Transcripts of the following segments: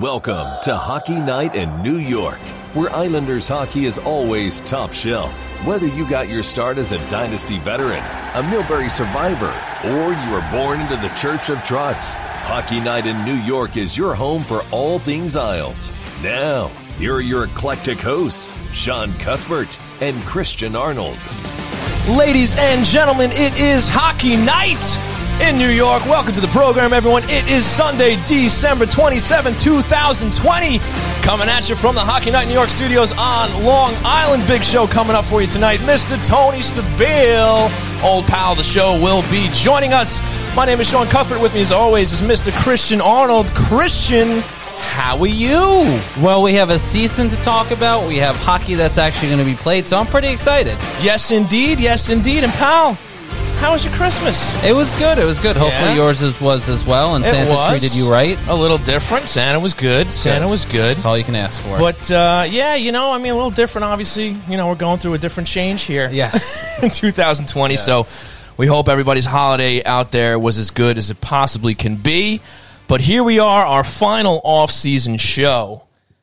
Welcome to Hockey Night in New York, where Islanders hockey is always top shelf. Whether you got your start as a Dynasty veteran, a Milbury survivor, or you were born into the Church of Trotz, Hockey Night in New York is your home for all things Isles. Now, here are your eclectic hosts, Sean Cuthbert and Christian Arnold. Ladies and gentlemen, it is hockey night in New York. Welcome to the program, everyone. It is Sunday, December 27, 2020. Coming at you from the Hockey Night New York studios on Long Island. Big show coming up for you tonight. Mr. Tony Stabile, old pal of the show, will be joining us. My name is Sean Cuthbert. With me, as always, is Mr. Christian Arnold. Christian, how are you? Well, we have a season to talk about. We have hockey that's actually going to be played, so I'm pretty excited. Yes, indeed. Yes, indeed. And pal, how was your Christmas? It was good. It was good. Hopefully Yeah? yours is, was as well, and Santa was. treated you right. A little different. Santa was good. Santa was good. That's all you can ask for. But uh, yeah, you know, I mean, a little different. Obviously, you know, we're going through a different change here. Yes. in 2020. So we hope everybody's holiday out there was as good as it possibly can be. But here we are, our final off-season show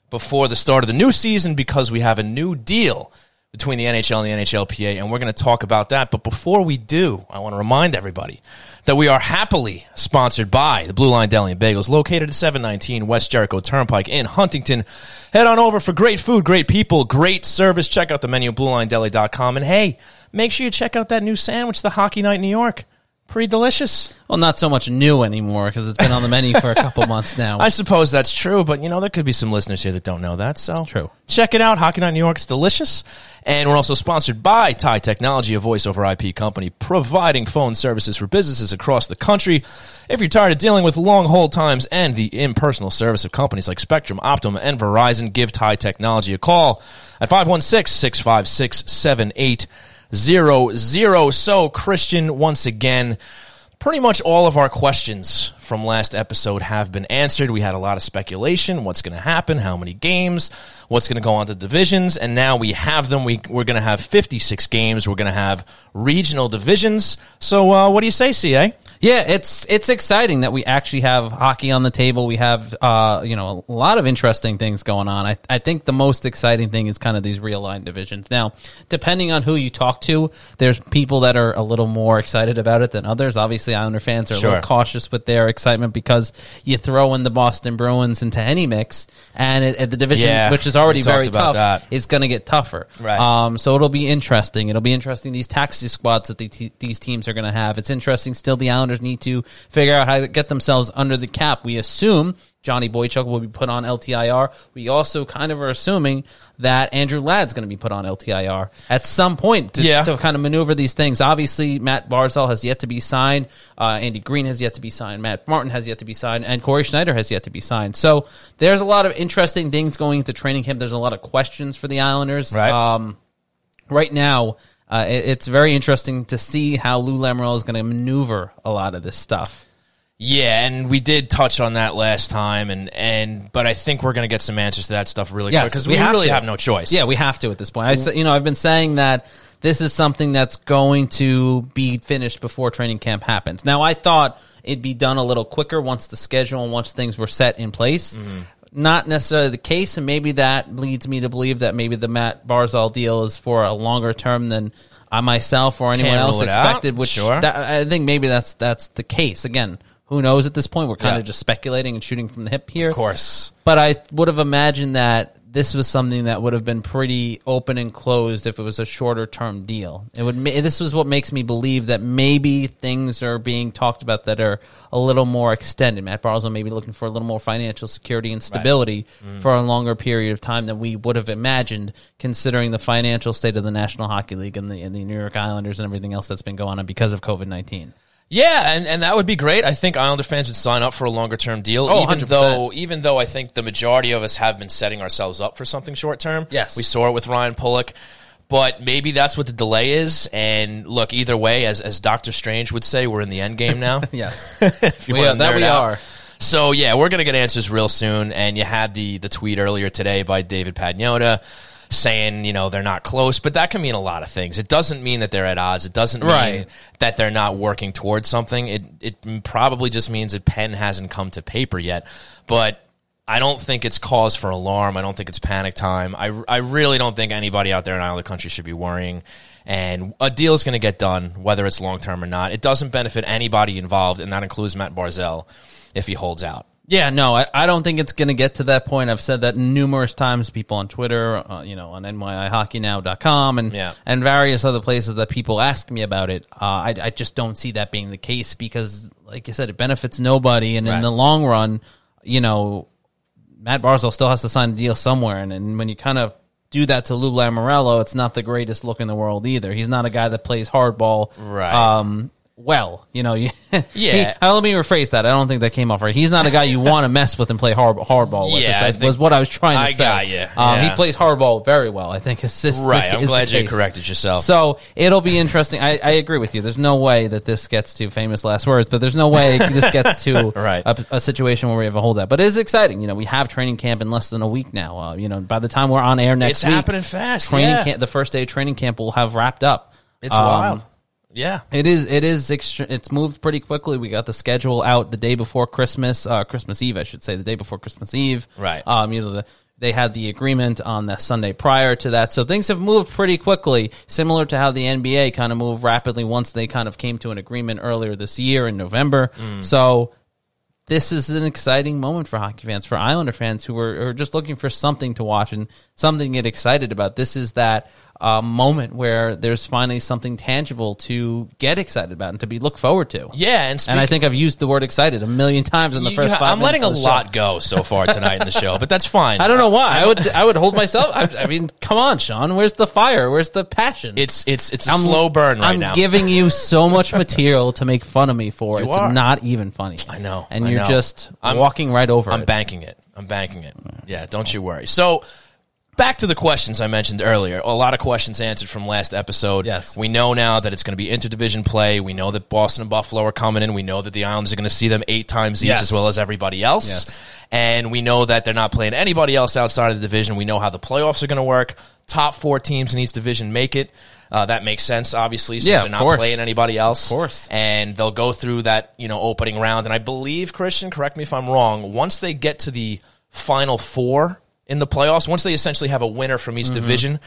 before the start of the new season because we have a new deal between the NHL and the NHLPA, and we're going to talk about that. But before we do, I want to remind everybody that we are happily sponsored by the Blue Line Deli and Bagels, located at 719 West Jericho Turnpike in Huntington. Head on over for great food, great people, great service. Check out the menu at BlueLineDeli.com. And hey, make sure you check out that new sandwich, the Hockey Night New York. Pretty delicious. well, not so much new anymore because it's been on the menu for a couple months now. I suppose that's true, but you know, there could be some listeners here that don't know that. So True. Check it out. Hockey Night New York is delicious. And we're also sponsored by Tie Technology, a voice over IP company providing phone services for businesses across the country. If you're tired of dealing with long hold times and the impersonal service of companies like Spectrum, Optimum, and Verizon, give Tie Technology a call at 516-656-7800. So, Christian, once again, pretty much all of our questions from last episode have been answered. We had a lot of speculation. What's going to happen? How many games? What's going to go on to divisions? And now we have them. We, we're going to have 56 games. We're going to have regional divisions. So, uh, what do you say, CA? Yeah, it's it's exciting that we actually have hockey on the table. We have uh, you know a lot of interesting things going on. I, I think the most exciting thing is kind of these realigned divisions. Now, depending on who you talk to, there's people that are a little more excited about it than others. Obviously, Islander fans are a little cautious with their excitement because you throw in the Boston Bruins into any mix, and it, the division, Yeah, which is already very tough, that. is going to get tougher. Right. Um, so it'll be interesting. It'll be interesting these taxi squads that the these teams are going to have. It's interesting. Still, the Islanders need to figure out how to get themselves under the cap. We assume Johnny Boychuk will be put on LTIR. We also kind of are assuming that Andrew Ladd's going to be put on LTIR at some point to, Yeah. to kind of maneuver these things. Obviously, Matt Barzal has yet to be signed. Uh, Andy Greene has yet to be signed. Matt Martin has yet to be signed, and Cory Schneider has yet to be signed. So there's a lot of interesting things going into training camp. There's a lot of questions for the Islanders. Right. Um, right now, uh, it, it's very interesting to see how Lou Lamoriello is going to maneuver a lot of this stuff. Yeah, and we did touch on that last time, and, and but I think we're going to get some answers to that stuff really quick because we, really to. have no choice. Yeah, we have to at this point. I, you know, I've been saying that this is something that's going to be finished before training camp happens. Now, I thought it'd be done a little quicker once the schedule and once things were set in place. Mm-hmm. Not necessarily the case, and maybe that leads me to believe that maybe the Matt Barzal deal is for a longer term than I myself or anyone Can't else rule it out. expected. Which Sure. that, I think maybe that's that's the case. Again, who knows at this point? We're kind Yeah. of just speculating and shooting from the hip here. of course. But I would have imagined that this was something that would have been pretty open and closed if it was a shorter term deal. It would. This was what makes me believe that maybe things are being talked about that are a little more extended. Matt Barzal may be looking for a little more financial security and stability mm. for a longer period of time than we would have imagined, considering the financial state of the National Hockey League and the and the New York Islanders and everything else that's been going on because of COVID nineteen. Yeah, and, and that would be great. I think Islander fans would sign up for a longer term deal, Oh, even 100%. though even though I think the majority of us have been setting ourselves up for something short term. Yes. we saw it with Ryan Pulock, but maybe that's what the delay is. And look, either way, as as Doctor Strange would say, we're in the end game now. Yeah, if you We are- that we out. are. So yeah, we're gonna get answers real soon. And you had the the tweet earlier today by David Pagnotta saying you know they're not close, but that can mean a lot of things. It doesn't mean that they're at odds. It doesn't mean Right. that they're not working towards something. It it probably just means that pen hasn't come to paper yet. But I don't think it's cause for alarm. I don't think it's panic time. I, I really don't think anybody out there in Islander country should be worrying. And a deal is going to get done, whether it's long term or not. It doesn't benefit anybody involved, and that includes Matt Barzal if he holds out. Yeah, no, I, I don't think it's going to get to that point. I've said that numerous times. People on Twitter, uh, you know, on NYIHockeyNow.com and Yeah. and various other places that people ask me about it. Uh, I, I just don't see that being the case because, like you said, it benefits nobody, and Right. in the long run, you know, Matt Barzal still has to sign a deal somewhere, and, and when you kind of do that to Lou Lamoriello, it's not the greatest look in the world either. He's not a guy that plays hardball, Right. Um, well, you know, you, Yeah. he- uh, let me rephrase that. I don't think that came off right. He's not a guy you want to mess with and play hard, hardball with. Yeah, that was what I was trying to I say. got ya. Um, Yeah. He plays hardball very well. I think is this the- Right. is I'm glad you case. corrected yourself. So it'll be interesting. I, I agree with you. There's no way that this gets to famous last words, but there's no way this gets to Right. a, a situation where we have a holdout. But it is exciting. You know, we have training camp in less than a week now. Uh, you know, by the time we're on air next week. It's week, happening fast, Training yeah. camp, the first day of training camp will have wrapped up. It's Um, wild. Yeah. it is. It is. Extre- it's moved pretty quickly. We got the schedule out the day before Christmas, uh, Christmas Eve, I should say, the day before Christmas Eve. Right. Um, you know, the, they had the agreement on the Sunday prior to that, so things have moved pretty quickly. Similar to how the NBA kind of moved rapidly once they kind of came to an agreement earlier this year in November. So this is an exciting moment for hockey fans, for Islander fans who are, are just looking for something to watch and something to get excited about. This is that uh, moment where there's finally something tangible to get excited about and to be look forward to. Yeah. And, And I think I've used the word excited a million times in the You- first you- five I'm letting a minutes of the show. lot go so far tonight in the show, but that's fine. I don't know why. I would I would hold myself. I, I mean, come on, Sean. Where's the fire? Where's the passion? It's it's it's a slow burn right now. I'm giving you so much material to make fun of me for. You it's are. not even funny. I know, and I you're know. just I'm- walking right over I'm it. banking it. I'm banking it. Yeah, don't you worry. So back to the questions I mentioned earlier. A lot of questions answered from last episode. Yes. We know now that it's going to be interdivision play. We know that Boston and Buffalo are coming in. We know that the Islanders are going to see them eight times each Yes. as well as everybody else. Yes. And we know that they're not playing anybody else outside of the division. We know how the playoffs are going to work. Top four teams in each division make it. Uh, that makes sense, obviously, since Yeah, they're not course. playing anybody else. Of course. And they'll go through that, you know, opening round. And I believe, Christian, correct me if I'm wrong, once they get to the final four in the playoffs, once they essentially have a winner from Mm-hmm. each division,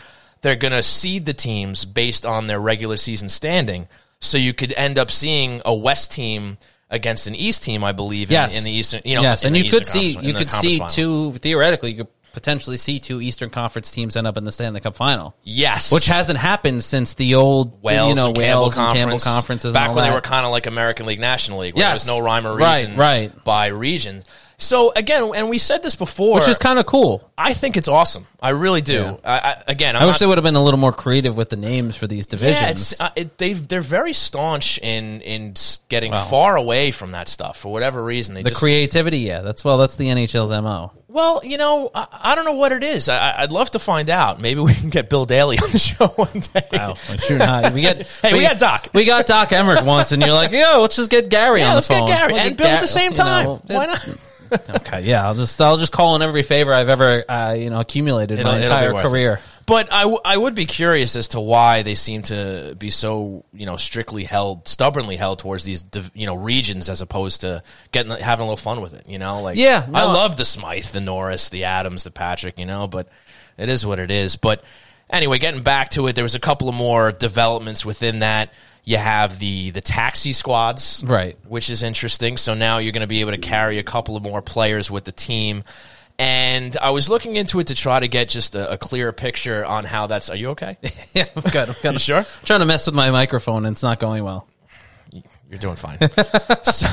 they're going to seed the teams based on their regular season standing. So you could end up seeing a West team against an East team, I believe, in- yes. in, the Eastern, you know, yes, and you could see you could see final. two theoretically you could potentially see two Eastern Conference teams end up in the Stanley Cup final, Yes. which hasn't happened since the old Wales you know and Wales Campbell and Conference. Campbell conferences Back when they were kind of like American League, National League, where Yes. there was no rhyme or reason Right, right. by region. So again, and we said this before, which is kind of cool. I think it's awesome. I really do. Yeah. I, I, again, I'm I wish they would have been a little more creative with the names for these divisions. Yeah, it's, uh, it, they they're very staunch in in getting far away from that stuff for whatever reason. They the just creativity, yeah, that's well, that's the NHL's mo. well, you know, I, I don't know what it is. I, I'd love to find out. Maybe we can get Bill Daly on the show one day. Wow, sure not. We get Hey, we got Doc. We got Doc Emrick once, and you're like, yo, let's just get Gary Yeah, on the let's get. Gary We'll and get Bill at the same you know, time. Why not? Okay, yeah, I'll just I'll just call in every favor I've ever uh, you know accumulated It'll- my entire career. But I, w- I would be curious as to why they seem to be so you know strictly held, stubbornly held towards these div- you know regions as opposed to getting having a little fun with it. You know, like Yeah, I love the Smythe, the Norris, the Adams, the Patrick. You know, but it is what it is. But anyway, getting back to it, there was a couple of more developments within that. You have the the taxi squads, Right. which is interesting. So now you're going to be able to carry a couple of more players with the team. And I was looking into it to try to get just a, a clearer picture on how that's. Are you okay? Yeah, I'm good. I'm good. You sure? I'm trying to mess with my microphone, and it's not going well. You're doing fine. so,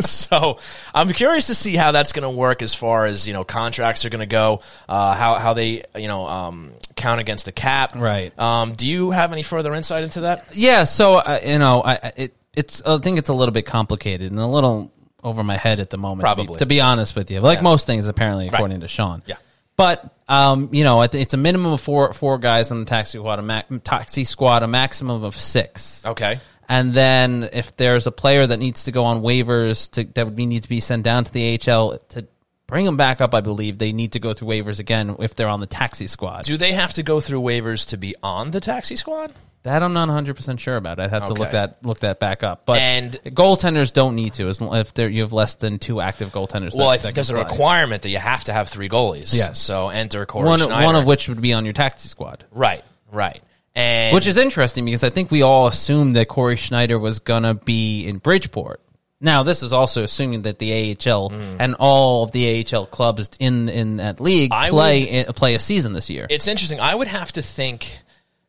so I'm curious to see how that's going to work as far as you know contracts are going to go. Uh, how how they you know um, count against the cap. Right. Um, do you have any further insight into that? Yeah, so uh, you know, I it it's I think it's a little bit complicated and a little over my head at the moment. to be- Probably. to be, honest with you, like Yeah. most things, apparently, according to Sean. Yeah. But um, you know, it's a minimum of four four guys on the taxi squad, a ma- taxi squad, a maximum of six. Okay. And then if there's a player that needs to go on waivers to, that would need to be sent down to the AHL to bring them back up, I believe they need to go through waivers again if they're on the taxi squad. Do they have to go through waivers to be on the taxi squad? That I'm not 100 percent sure about. I'd have to look that look that back up. But And- goaltenders don't need to as if you have less than two active goaltenders. Well, that- I think there's a requirement that you have to have three goalies. Yes. So enter Cory One Schneider. one of which would be on your taxi squad. Right. Right. And Which is interesting because I think we all assumed that Cory Schneider was gonna be in Bridgeport. Now, this is also assuming that the AHL and all of the AHL clubs in in that league Mm. I play play a season this year. it's interesting. I would have to think,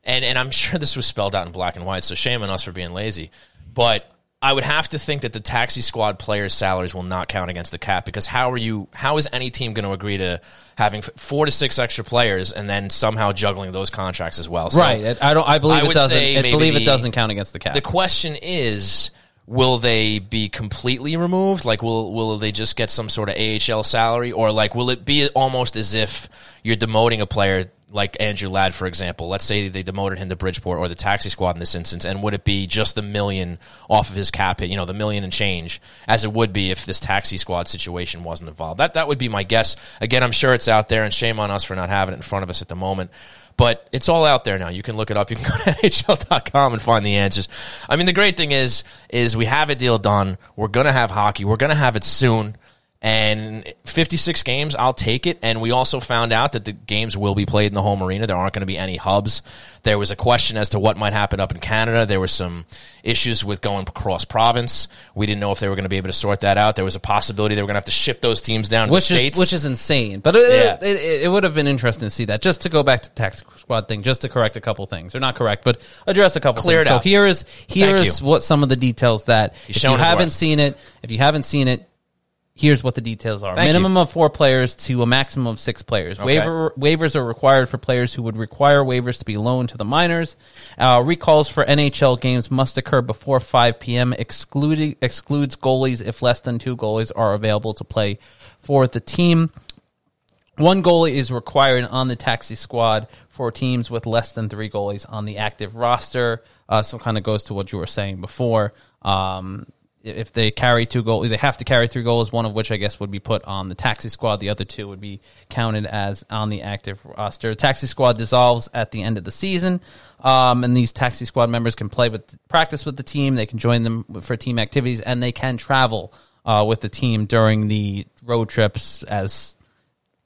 and and I'm sure this was spelled out in black and white. So shame on us for being lazy, but I would have to think that the taxi squad players' salaries will not count against the cap because how are you? How is any team going to agree to having four to six extra players and then somehow juggling those contracts as well? So right. I don't. I believe I it doesn't. I believe it doesn't count against the cap. The question is, will they be completely removed? Like, will will they just get some sort of AHL salary, or like, will it be almost as if you're demoting a player? Like Andrew Ladd, for example. Let's say they demoted him to Bridgeport or the taxi squad in this instance, and would it be just the million off of his cap hit, you know, the million and change, as it would be if this taxi squad situation wasn't involved? That that would be my guess. Again, I'm sure it's out there, and shame on us for not having it in front of us at the moment. But it's all out there now. You can look it up. You can go to NHL.com and find the answers. I mean, the great thing is, is we have a deal done. We're gonna have hockey. We're gonna have it soon. And 56 games, I'll take it. And we also found out that the games will be played in the home arena. There aren't going to be any hubs. There was a question as to what might happen up in Canada. There were some issues with going across province. We didn't know if they were going to be able to sort that out. There was a possibility they were going to have to ship those teams down to which is states. which is insane. But it, Yeah. it, it, it would have been interesting to see that. Just to go back to the tax squad thing, just to correct a couple things, or not correct, but address a couple. Clear things. it So out. here is here Thank is you. what some of the details that if you haven't worth. seen it, if you haven't seen it. Here's what the details are: Thank minimum of four players to a maximum of six players. Waiver waivers are required for players who would require waivers to be loaned to the minors. Uh, recalls for NHL games must occur before 5 p.m. Excluding excludes goalies if less than two goalies are available to play for the team. One goalie is required on the taxi squad for teams with less than three goalies on the active roster. Uh, so kind of goes to what you were saying before. Um, if they carry two goals, they have to carry three goals. One of which I guess would be put on the taxi squad. The other two would be counted as on the active roster. The Taxi squad dissolves at the end of the season, um, and these taxi squad members can play with practice with the team. They can join them for team activities, and they can travel uh, with the team during the road trips as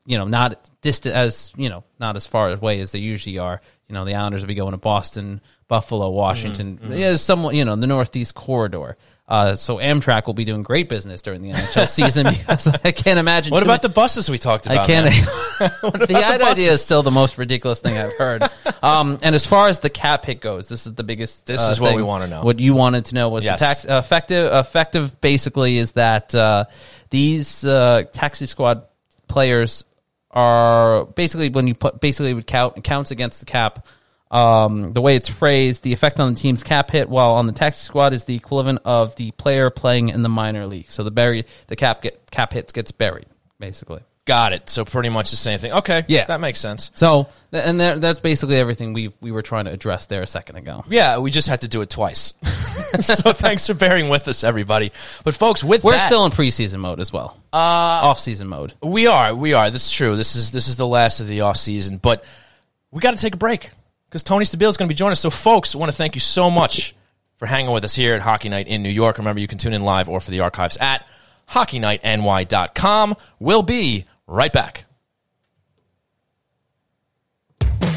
you know, not distant as you know, not as far away as they usually are. You know, the Islanders will be going to Boston, Buffalo, Washington. Mm-hmm, Yeah, somewhat, you know, the Northeast corridor. Uh, so Amtrak will be doing great business during the NHL season because I can't imagine. what about many- the buses we talked about? I can't. man? the idea is still the most ridiculous thing I've heard. um, and as far as the cap hit goes, this is the biggest. This uh, is what thing. we wanna know. What you wanted to know was Yes. the tax uh, effective. Effective basically is that uh, these uh, taxi squad players are basically when you put basically would count it counts against the cap. Um, the way it's phrased, the effect on the team's cap hit while on the taxi squad is the equivalent of the player playing in the minor league. So the bury the cap get cap hits gets buried basically. Got it. So pretty much the same thing. Okay. Yeah. That makes sense. So, th- and that, that's basically everything we we were trying to address there a second ago. Yeah, we just had to do it twice. so thanks for bearing with us, everybody. But folks, with We're that, still in preseason mode as well. Uh, off season mode. we are, we are. This is true. This is this is the last of the off season, but we got to take a break because Tony Stabile is going to be joining us. So, folks, I want to thank you so much for hanging with us here at Hockey Night in New York. Remember, you can tune in live or for the archives at HockeyNightNY.com. We'll be right back.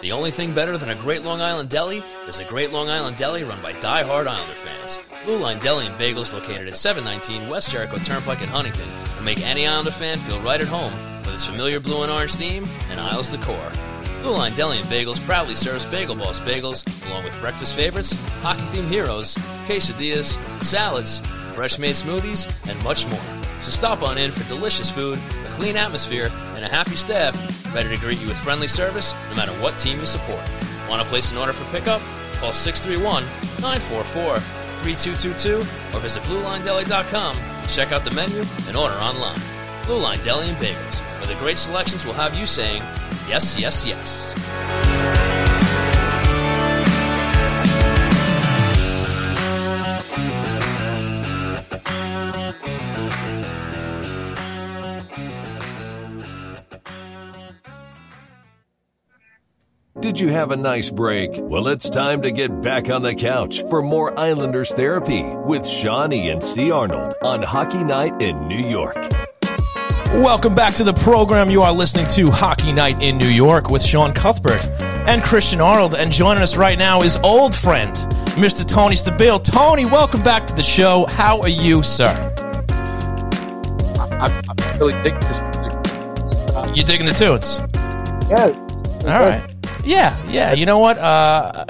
The only thing better than a great Long Island deli is a great Long Island deli run by die-hard Islander fans. Blue Line Deli and Bagels located at 719 West Jericho Turnpike in Huntington will make any Islander fan feel right at home with its familiar blue and orange theme and Isles decor. Blue Line Deli and Bagels proudly serves Bagel Boss bagels along with breakfast favorites, hockey-themed heroes, quesadillas, salads, fresh-made smoothies, and much more. So stop on in for delicious food, clean atmosphere, and a happy staff ready to greet you with friendly service no matter what team you support. Want to place an order for pickup? Call 631 944 3222 or visit BlueLineDeli.com to check out the menu and order online. Blue Line Deli and Bagels, where the great selections will have you saying, yes, yes, yes. Did you have a nice break? Well, it's time to get back on the couch for more Islanders therapy with Shawnee and C. Arnold on Hockey Night in New York. Welcome back to the program. You are listening to Hockey Night in New York with Sean Cuthbert and Christian Arnold. And joining us right now is old friend, Mr. Tony Stabile. Tony, welcome back to the show. How are you, sir? I'm, I'm really digging this. You digging the tunes? Yeah. All right. Yeah, yeah. You know what? Uh,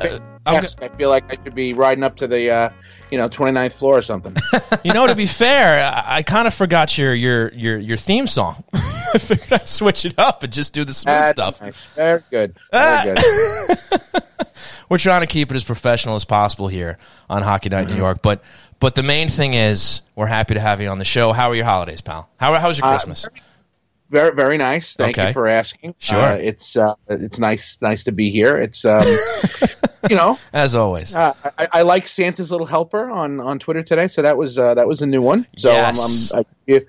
I'm Yes, I feel like I should be riding up to the, uh, you know, 29th floor or something. You know, to be fair, I, I kind of forgot your your your your theme song. I figured I'd switch it up and just do the smooth That's stuff. nice. Very good. Ah. Very good. We're trying to keep it as professional as possible here on Hockey Night in Mm-hmm. New York, but but the main thing is we're happy to have you on the show. How are your holidays, pal? How how was your Uh, Christmas? Very, very nice. Thank Okay. you for asking. Sure. Uh, it's uh, it's nice, nice to be here. It's, um, you know, As always. uh, I, I like Santa's Little Helper on, on Twitter today, so that was uh, that was a new one. So Yes. I'm, I'm I give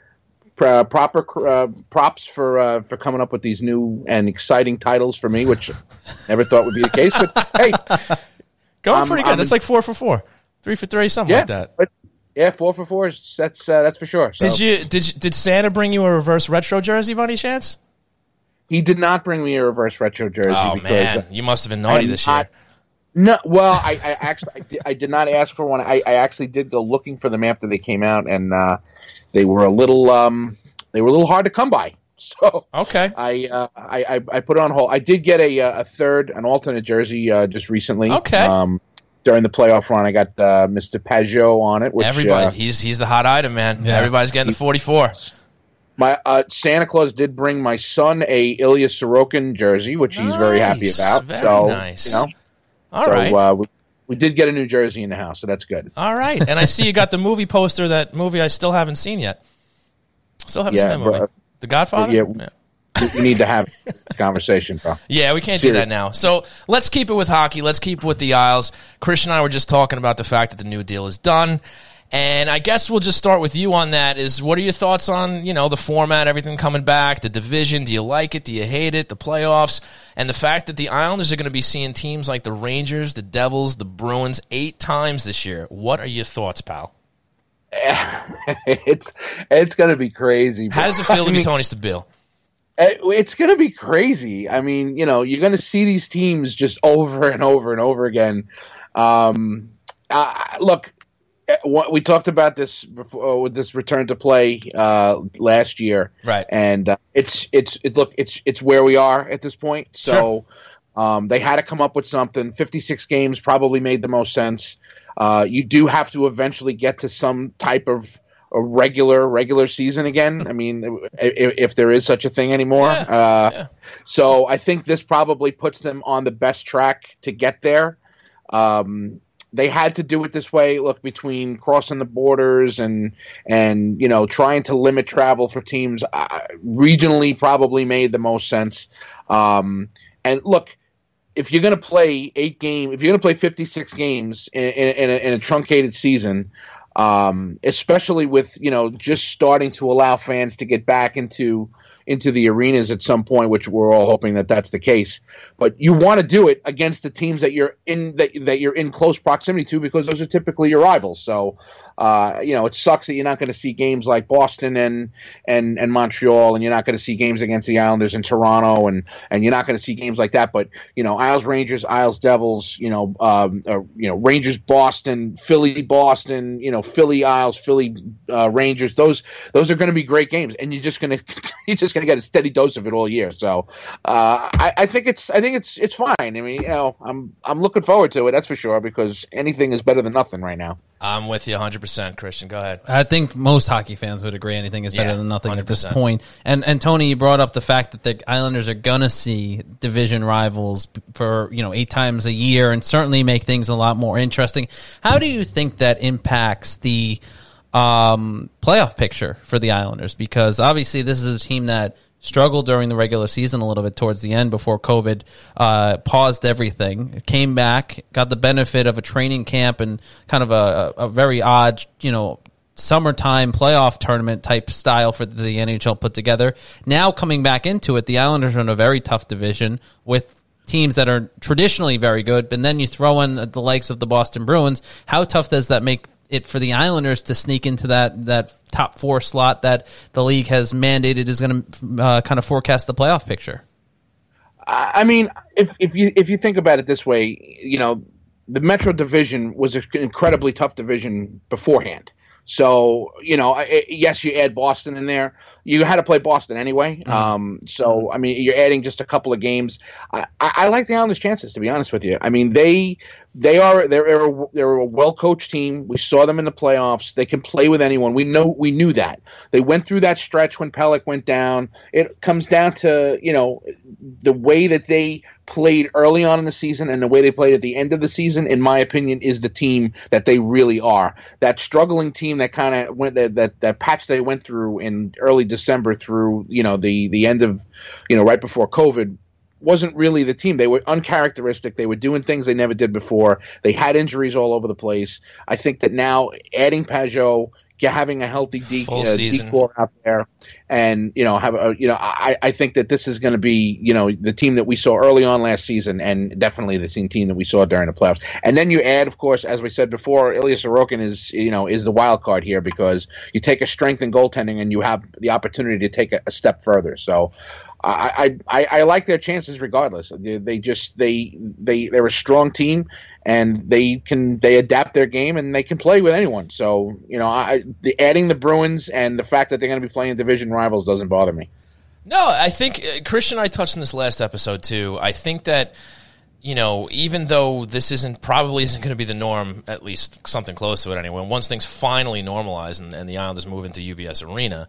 uh, proper uh, props for uh, for coming up with these new and exciting titles for me, which I never thought would be the case. But hey, Going I'm- pretty good. I'm- That's like four for four, three for three, something yeah, like that. but yeah, four for four. That's uh, that's for sure. So. Did you did you, did Santa bring you a reverse retro jersey by any chance? He did not bring me a reverse retro jersey Oh because man, uh, you must have been naughty this not- year. no. Well, I, I actually I did, I did not ask for one. I, I actually did go looking for them after they came out, and uh, they were a little um, they were a little hard to come by. So Okay. I, uh, I I I put it on hold. I did get a uh, a third an alternate jersey uh, just recently. Okay. Um, during the playoff run, I got uh, Mr. Pageau on it. Which, Everybody, uh, he's he's the hot item, man. Everybody's getting the forty four. My uh, Santa Claus did bring my son a Ilya Sorokin jersey, which he's very happy about. very so nice. you know, All so right. uh, we, we did get a new jersey in the house, so that's good. All right, and I see you got the movie poster. That movie I still haven't seen yet. Still haven't Yeah, seen that movie. but- the Godfather. yeah. yeah. We, need to have a conversation, bro. Yeah, we can't do that now. So let's keep it with hockey. Let's keep it with the Isles. Christian and I were just talking about the fact that the new deal is done. And I guess we'll just start with you on that. Is what are your thoughts on you know the format, everything coming back, the division? Do you like it? Do you hate it? The playoffs and the fact that the Islanders are going to be seeing teams like the Rangers, the Devils, the Bruins eight times this year. What are your thoughts, pal? it's it's gonna be crazy. How does it bro. feel to I be mean, Tony Stabile? It- It's gonna be crazy. I mean, you know, you're gonna see these teams just over and over and over again. Um, uh, look, what- we talked about this before uh, with this return to play uh, last year, Right. and uh, it's it's it look it's it's where we are at this point. So um, they had to come up with something. Fifty six games probably made the most sense. Uh, you do have to eventually get to some type of a regular regular season again. I mean, if, if there is such a thing anymore. Yeah, uh, yeah. So I think this probably puts them on the best track to get there. Um, they had to do it this way. Look, between crossing the borders and and you know trying to limit travel for teams, uh, regionally probably made the most sense. Um, and look, if you're going to play eight game, if you're going to play 56 games in, in, in, a, in a truncated season, um, especially with you know just starting to allow fans to get back into into the arenas at some point, which we're all hoping that that's the case. But you want to do it against the teams that you're in that that you're in close proximity to because those are typically your rivals. So uh, you know, it sucks that you're not going to see games like Boston and and and Montreal, and you're not going to see games against the Islanders in Toronto, and and you're not going to see games like that. But you know, Isles Rangers, Isles Devils, you know, um, uh, you know, Rangers Boston, Philly Boston, you know, Philly Isles, Philly uh, Rangers. Those those are going to be great games, and you're just going to you're just going to get a steady dose of it all year. So uh, I, I think it's I think it's it's fine. I mean, you know, I'm I'm looking forward to it. That's for sure because anything is better than nothing right now. I'm with you 100%, Christian. Go ahead. I think most hockey fans would agree anything is better Yeah, than nothing at this 100%. point. And and Tony, you brought up the fact that the Islanders are gonna see division rivals for you know eight times a year, and certainly make things a lot more interesting. How do you think that impacts the um, playoff picture for the Islanders? Because obviously, this is a team that struggled during the regular season a little bit towards the end before COVID uh, paused everything. Came back, got the benefit of a training camp and kind of a, a very odd, you know, summertime playoff tournament type style for the NHL put together. Now coming back into it, the Islanders are in a very tough division with teams that are traditionally very good, and then you throw in the likes of the Boston Bruins. How tough does that make it for the Islanders to sneak into that that top four slot that the league has mandated is going to uh, kind of forecast the playoff picture? I mean, if if you if you think about it this way, you know, the Metro Division was an incredibly tough division beforehand. So you know, yes, you add Boston in there. You had to play Boston anyway. Um, so I mean, you're adding just a couple of games. I, I, I like the Islanders' chances, to be honest with you. I mean, they they are they're a, they're a well coached team. We saw them in the playoffs. They can play with anyone. We know we knew that. They went through that stretch when Pelech went down. It comes down to you know the way that they played early on in the season and the way they played at the end of the season. In my opinion, is the team that they really are. That struggling team that kind of went that, that that patch they went through in early December through you know the the end of you know right before COVID wasn't really the team. They were uncharacteristic. They were doing things they never did before. They had injuries all over the place. I think that now adding Pageau, having a healthy D, uh, season. decor out there, and you know have a you know I, I think that this is going to be you know the team that we saw early on last season, and definitely the same team that we saw during the playoffs. And then you add, of course, as we said before, Ilya Sorokin is you know is the wild card here because you take a strength in goaltending and you have the opportunity to take a, a step further. So. I, I, I like their chances regardless. They, they just they they they're a strong team and they can they adapt their game and they can play with anyone. So you know, I the adding the Bruins and the fact that they're going to be playing division rivals doesn't bother me. No, I think uh, Christian and I touched on this last episode too. I think that you know, even though this isn't probably isn't going to be the norm, at least something close to it anyway. Once things finally normalize and, and the Islanders move into UBS Arena,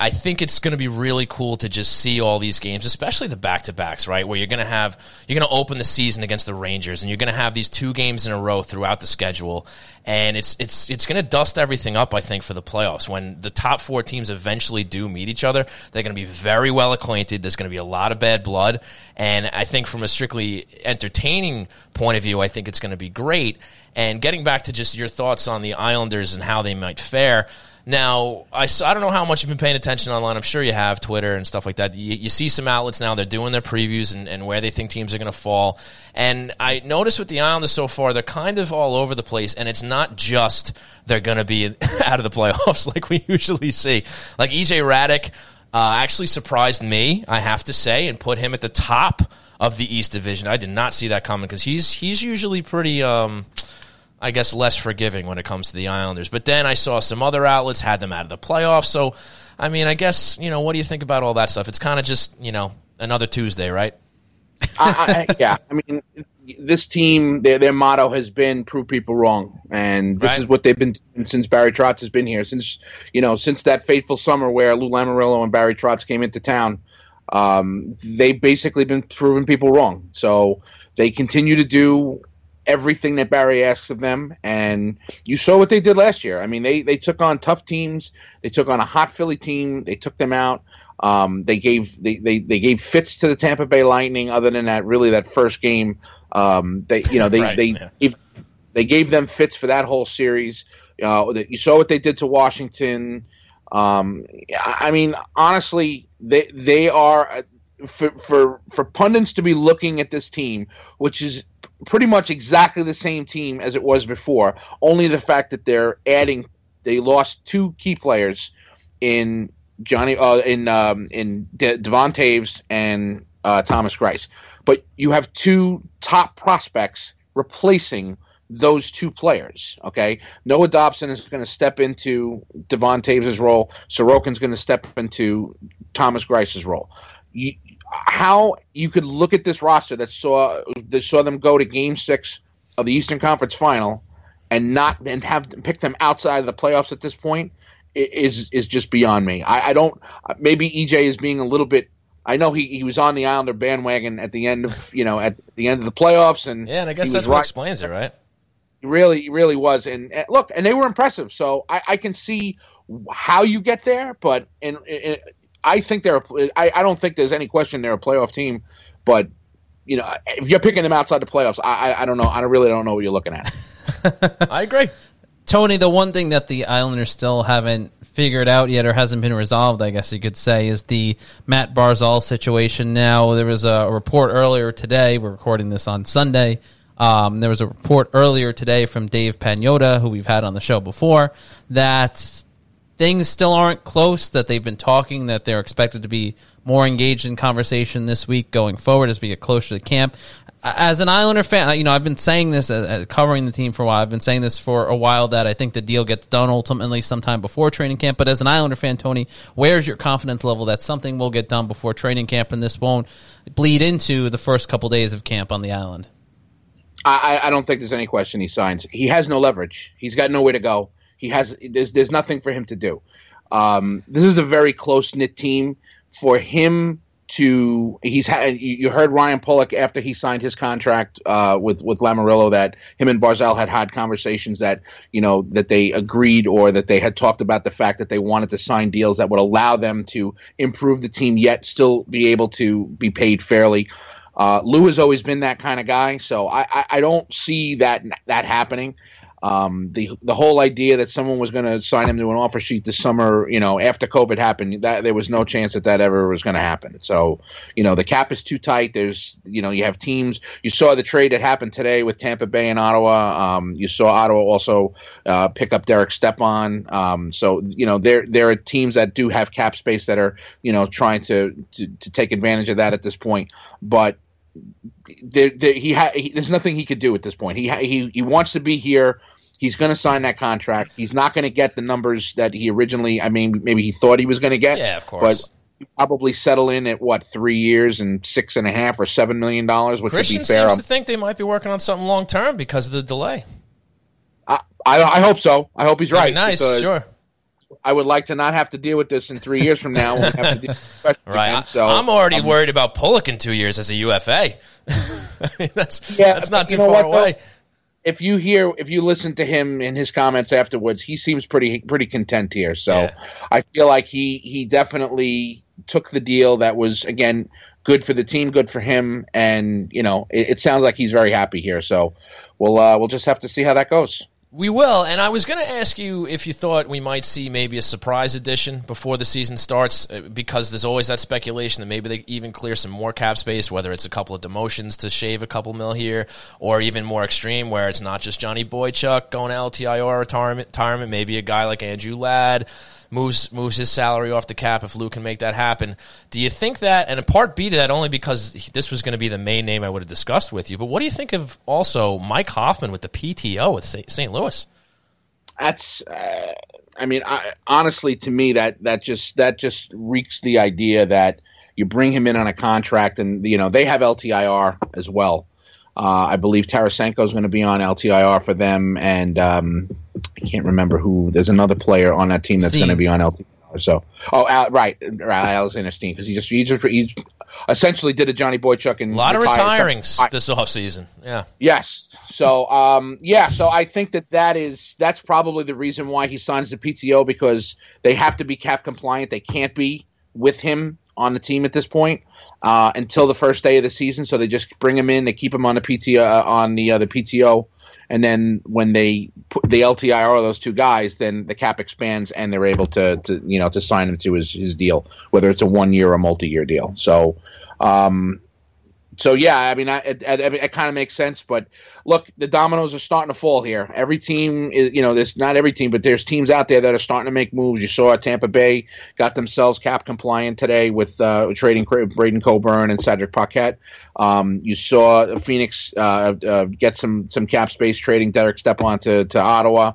I think it's going to be really cool to just see all these games, especially the back to backs, right? Where you're going to have you're going to open the season against the Rangers, and you're going to have these two games in a row throughout the schedule, and it's it's it's going to dust everything up. I think for the playoffs, when the top four teams eventually do meet each other, they're going to be very well acquainted. There's going to be a lot of bad blood, and I think from a strictly entertaining point of view, I think it's going to be great. And getting back to just your thoughts on the Islanders and how they might fare. Now, I, I don't know how much you've been paying attention online. I'm sure you have Twitter and stuff like that. You, you see some outlets now, they're doing their previews and, and where they think teams are going to fall. And I noticed with the Islanders so far, they're kind of all over the place. And it's not just they're going to be out of the playoffs like we usually see. Like EJ Hradek uh, actually surprised me, I have to say, and put him at the top of the East Division. I did not see that coming because he's, he's usually pretty. Um, I guess less forgiving when it comes to the Islanders. But then I saw some other outlets had them out of the playoffs. So, I mean, I guess you know, what do you think about all that stuff? It's kind of just you know another Tuesday, right? I, I, yeah, I mean, this team, their their motto has been "prove people wrong," and this Right. is what they've been doing since Barry Trotz has been here. Since you know, since that fateful summer where Lou Lamoriello and Barry Trotz came into town, um, they've basically been proving people wrong. So they continue to do everything that Barry asks of them, and you saw what they did last year. I mean, they they took on tough teams. They took on a hot Philly team. They took them out. Um, they gave they, they, they gave fits to the Tampa Bay Lightning. Other than that, really that first game, um, they you know they Right, they yeah. gave, they gave them fits for that whole series. Uh, that you saw what they did to Washington. Um, I I mean, honestly, they they are uh, for for for pundits to be looking at this team, which is pretty much exactly the same team as it was before. Only the fact that they're adding, they lost two key players in Johnny, uh, in um, in De- Devon Toews and uh, Thomas Greiss, but you have two top prospects replacing those two players. Okay, Noah Dobson is going to step into Devon Toews' role. Sorokin's going to step into Thomas Greiss's role. How you could look at this roster that saw that saw them go to Game Six of the Eastern Conference Final and not and have pick them outside of the playoffs at this point is is just beyond me. I, I don't. Maybe EJ is being a little bit. I know he, he was on the Islander bandwagon at the end of you know at the end of the playoffs and Yeah, and I guess that's what right- explains it, right? he really, he really was. And, and look, and they were impressive. So I, I can see how you get there, but and, and I think they're. I don't think there's any question they're a playoff team. But you know, if you're picking them outside the playoffs, I, I, I don't know. I really don't know what you're looking at. I agree. Tony, the one thing that the Islanders still haven't figured out yet or hasn't been resolved, I guess you could say, is the Matt Barzal situation. Now, there was a report earlier today. We're recording this on Sunday. Um, there was a report earlier today from Dave Pagnotta, who we've had on the show before, that things still aren't close, that they've been talking, that they're expected to be more engaged in conversation this week going forward as we get closer to camp. As an Islander fan, you know, I've been saying this, uh, uh, covering the team for a while. I've been saying this for a while that I think the deal gets done ultimately sometime before training camp. But as an Islander fan, Tony, where's your confidence level that something will get done before training camp and this won't bleed into the first couple days of camp on the island? I, I don't think there's any question he signs. He has no leverage. He's got nowhere to go. He has there's there's nothing for him to do. Um, this is a very close knit team. For him to he's had you heard Ryan Pulock after he signed his contract uh, with with Lamoriello that him and Barzal had had conversations that you know that they agreed or that they had talked about the fact that they wanted to sign deals that would allow them to improve the team yet still be able to be paid fairly. Uh, Lou has always been that kind of guy, so I, I, I don't see that that happening. Um, the the whole idea that someone was going to sign him to an offer sheet this summer, you know, after COVID happened, that there was no chance that that ever was going to happen. So, you know, the cap is too tight. There's, you know, you have teams. You saw the trade that happened today with Tampa Bay and Ottawa. Um, you saw Ottawa also uh, pick up Derek Stepan. Um, so, you know, there there are teams that do have cap space that are, you know, trying to to, to take advantage of that at this point. But there, there, he, ha- he there's nothing he could do at this point. He ha- he he wants to be here. He's going to sign that contract. He's not going to get the numbers that he originally. I mean, maybe he thought he was going to get. Yeah, of course. But probably settle in at what three years and six and a half or seven million dollars, which Christian would be fair. seems to think they might be working on something long term because of the delay. I, I I hope so. I hope he's That'd right. be nice, because sure. I would like to not have to deal with this in three years from now. have to deal with it Right. again. So I'm already um, worried about Pulock in two years as a UFA. I mean, that's Yeah, that's not too far what, though? away. if you hear if you listen to him in his comments afterwards, he seems pretty pretty content here. So Yeah. I feel like he he definitely took the deal that was again good for the team, good for him, and you know it, it sounds like he's very happy here. So we'll uh, we'll just have to see how that goes. We will, and I was going to ask you if you thought we might see maybe a surprise edition before the season starts, uh, because there's always that speculation that maybe they even clear some more cap space, whether it's a couple of demotions to shave a couple mil here, or even more extreme, where it's not just Johnny Boychuk going to LTIR retirement maybe a guy like Andrew Ladd moves moves his salary off the cap if Lou can make that happen. Do you think that, and a part B to that, only because this was going to be the main name I would have discussed with you, but what do you think of also Mike Hoffman with the PTO with St. Louis? That's uh, I mean I, honestly to me that that just that just reeks the idea that you bring him in on a contract and you know they have LTIR as well. Uh, I believe Tarasenko is going to be on LTIR for them, and um, I can't remember who. There's another player on that team that's going to be on LTIR. So, oh, Al, right, right, Alexander Steen, because he just he just he essentially did a Johnny Boychuk and A lot of retired- retirings this offseason. Yeah. Yes. So, um, yeah. So I think that that is that's probably the reason why he signs the PTO because they have to be cap compliant. They can't be with him on the team at this point uh, until the first day of the season. So they just bring him in. They keep him on the PTO uh, on the uh, the PTO, and then when they put the LTIR those two guys, then the cap expands and they're able to to you know to sign him to his his deal, whether it's a one year or multi year deal. So. Um, so yeah, I mean, I, it, it, it kind of makes sense. But look, the dominoes are starting to fall here. Every team is, you know, there's not every team, but there's teams out there that are starting to make moves. You saw Tampa Bay got themselves cap compliant today with uh, trading Braydon Coburn and Cedric Paquette. Um, you saw Phoenix uh, uh, get some some cap space trading Derek Stepan to to Ottawa.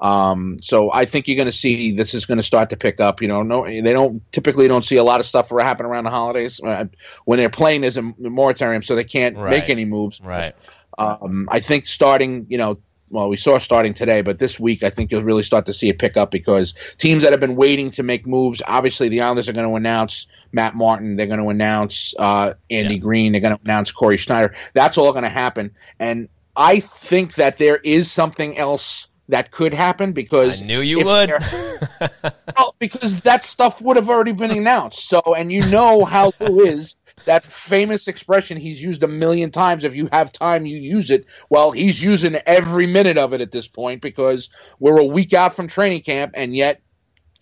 Um, so I think you're going to see this is going to start to pick up. You know, no, they don't typically don't see a lot of stuff happen around the holidays uh, when they're playing as a moratorium, so they can't right. make any moves. Right. Um, I think starting, you know, well, we saw starting today, but this week I think you'll really start to see it pick up because teams that have been waiting to make moves, obviously the Islanders are going to announce Matt Martin, they're going to announce uh, Andy yeah. Greene, they're going to announce Cory Schneider. That's all going to happen, and I think that there is something else that could happen because I knew you would. well, because that stuff would have already been announced. So, and you know how Lou is that famous expression he's used a million times. If you have time, you use it. Well, he's using every minute of it at this point because we're a week out from training camp, and yet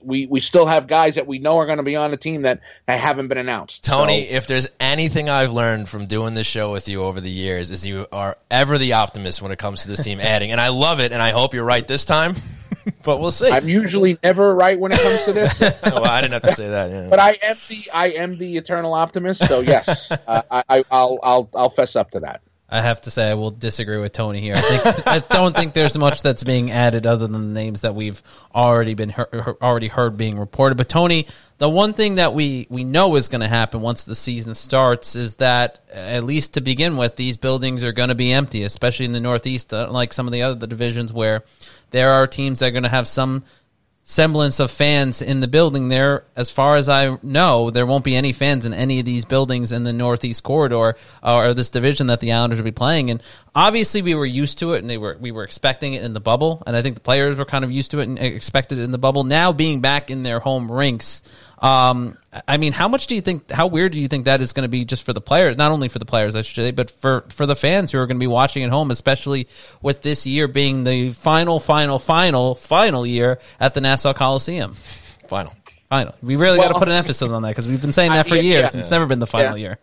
we we still have guys that we know are going to be on the team that, that haven't been announced. Tony, so, if there's anything I've learned from doing this show with you over the years, is you are ever the optimist when it comes to this team adding, and I love it, and I hope you're right this time. but we'll see. I'm usually never right when it comes to this. well, I didn't have to say that. Yeah. But I am the I am the eternal optimist. So yes, uh, I, I, I'll I'll I'll fess up to that. I have to say I will disagree with Tony here. I think I don't think there's much that's being added other than the names that we've already been heard, already heard being reported. But Tony, the one thing that we we know is going to happen once the season starts is that at least to begin with, these buildings are going to be empty, especially in the Northeast, unlike some of the other divisions where there are teams that are going to have some semblance of fans in the building there. As far as I know, there won't be any fans in any of these buildings in the Northeast corridor uh, or this division that the Islanders will be playing. And obviously, we were used to it, and they were we were expecting it in the bubble, and I think the players were kind of used to it and expected it in the bubble. Now, being back in their home rinks. Um, I mean, how much do you think? How weird do you think that is going to be just for the players? Not only for the players, I should say, but for for the fans who are going to be watching at home, especially with this year being the final, final, final, final year at the Nassau Coliseum. Final, final. We really well, got to put an emphasis on that because we've been saying that for years. Yeah, yeah. It's never been the final year.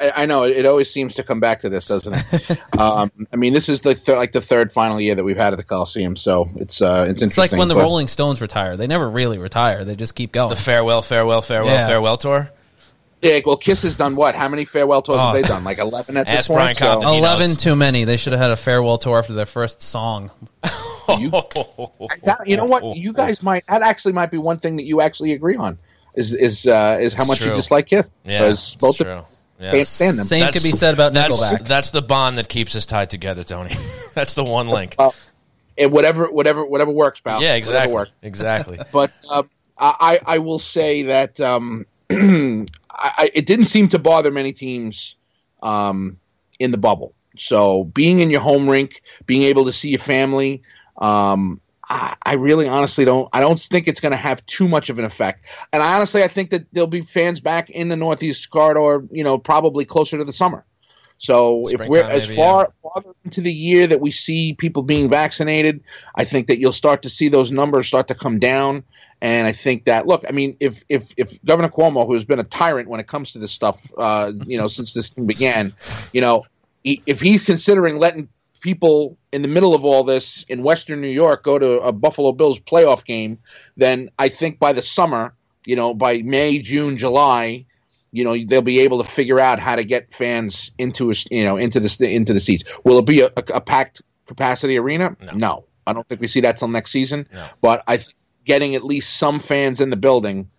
I, know it always seems to come back to this, doesn't it? um, I mean, this is the th- like the third final year that we've had at the Coliseum, so it's uh, it's, it's like when the but... Rolling Stones retire; they never really retire; they just keep going. The farewell, farewell, farewell, yeah. farewell tour. Yeah, well, Kiss has done what? How many farewell tours oh. have they done? Like eleven at this point. So. Eleven too many. They should have had a farewell tour after their first song. you, you know what? You guys might that actually might be one thing that you actually agree on is is uh, is how much true. you dislike Kiss. Yeah, both true. The, yeah. Can't stand them. Same that's, could be said about Nickelback. That's, that's the bond that keeps us tied together, Tony. that's the one link. Uh, and whatever, whatever, whatever works, pal. Yeah, exactly. Exactly. but um, I, I will say that um, I, it didn't seem to bother many teams um, in the bubble. So being in your home rink, being able to see your family, um, I, really honestly don't I don't think it's going to have too much of an effect. And I honestly I think that there'll be fans back in the Northeast corridor, you know, probably closer to the summer. So Springtime, if we're as maybe, far yeah. farther into the year that we see people being vaccinated, I think that you'll start to see those numbers start to come down. And I think that look, I mean, if if if Governor Cuomo, who has been a tyrant when it comes to this stuff, uh, you know, since this thing began, you know, he, if he's considering letting people in the middle of all this in Western New York go to a Buffalo Bills playoff game, then I think by the summer, you know, by May, June, July, you know, they'll be able to figure out how to get fans into a, you know into the into the seats. Will it be a, a, a packed capacity arena? No. no. I don't think we see that till next season. No. But I think getting at least some fans in the building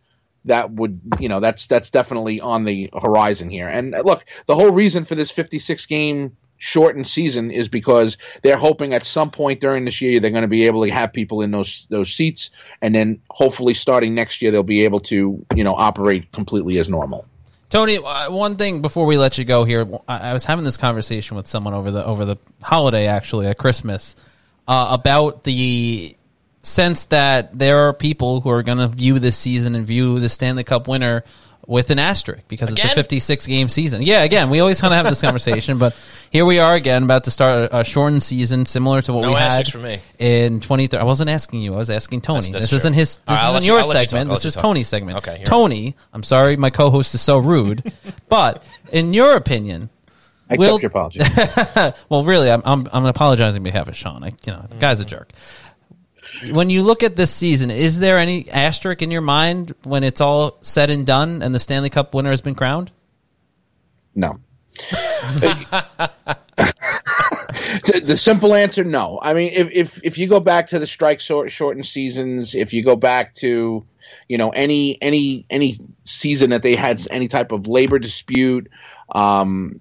that would you know that's that's definitely on the horizon here. And uh, look, the whole reason for this 56 game shortened season is because they're hoping at some point during this year they're going to be able to have people in those those seats, and then hopefully starting next year they'll be able to you know operate completely as normal. Tony, uh, one thing before we let you go here, I was having this conversation with someone over the over the holiday, actually at Christmas, uh, about the sense that there are people who are going to view this season and view the Stanley Cup winner with an asterisk because it's a 56 game season. Yeah, again, we always kind of have this conversation, but here we are again about to start a, a shortened season similar to what No we had for me. in 20. I wasn't asking you, I was asking Tony. That's- that's this true. isn't his. This All right, isn't you- your you talk. segment. I'll This is. Tony's segment. Okay, you're Tony, I'm sorry, my co-host is so rude, but in your opinion, I accept Will- your apology. well, really, I'm, I'm I'm apologizing on behalf of Sean. I, you know, the guy's a mm-hmm. jerk. When you look at this season, is there any asterisk in your mind when it's all said and done and the Stanley Cup winner has been crowned? No. the simple answer, no. I mean, if if if you go back to the strike short, shortened seasons, if you go back to, you know, any any any season that they had any type of labor dispute, um,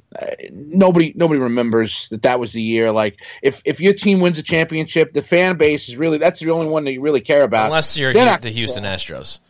nobody nobody remembers that that was the year. Like, if if your team wins a championship, the fan base is really that's the only one that you really care about. Unless you're They're not- the Houston Astros.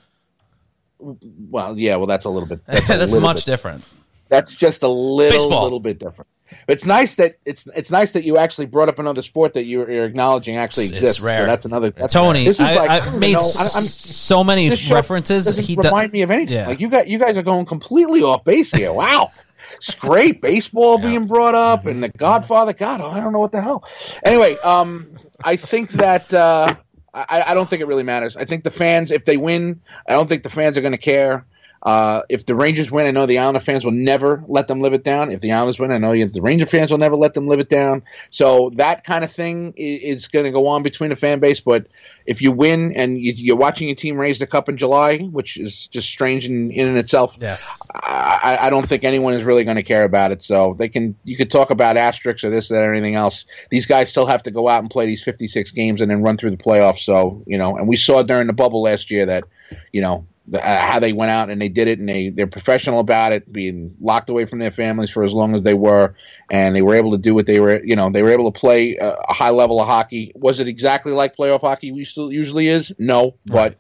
Well, yeah, well, that's a little bit. That's, That's little much bit different. That's just a little Baseball. little bit different. But it's nice that it's it's nice that you actually brought up another sport that you're, you're acknowledging actually It's- it's exists. rare. So that's another. That's Tony, this is I, like I I've don't made know. I, I'm, so many references. doesn't He do- remind me of anything. Yeah. Like you got you guys are going completely off base here. Wow. It's great baseball being brought up and the Godfather. God, I don't know what the hell. Anyway, um, I think that uh, I, I don't think it really matters. I think the fans, if they win, I don't think the fans are going to care. Uh, if the Rangers win, I know the Islander fans will never let them live it down. If the Islanders win, I know the Ranger fans will never let them live it down. So that kind of thing is, is going to go on between the fan base. But if you win and you, you're watching your team raise the cup in July, which is just strange in, in and itself, Yes. I, I don't think anyone is really going to care about it. So they can you could talk about asterisks or this, that, or anything else. These guys still have to go out and play these 56 games and then run through the playoffs. So you know, and we saw during the bubble last year that you know the, uh, how they went out and they did it and they they're professional about it, being locked away from their families for as long as they were, and they were able to do what they were. You know, they were able to play a, a high level of hockey. Was it exactly like playoff hockey usually usually is? No, but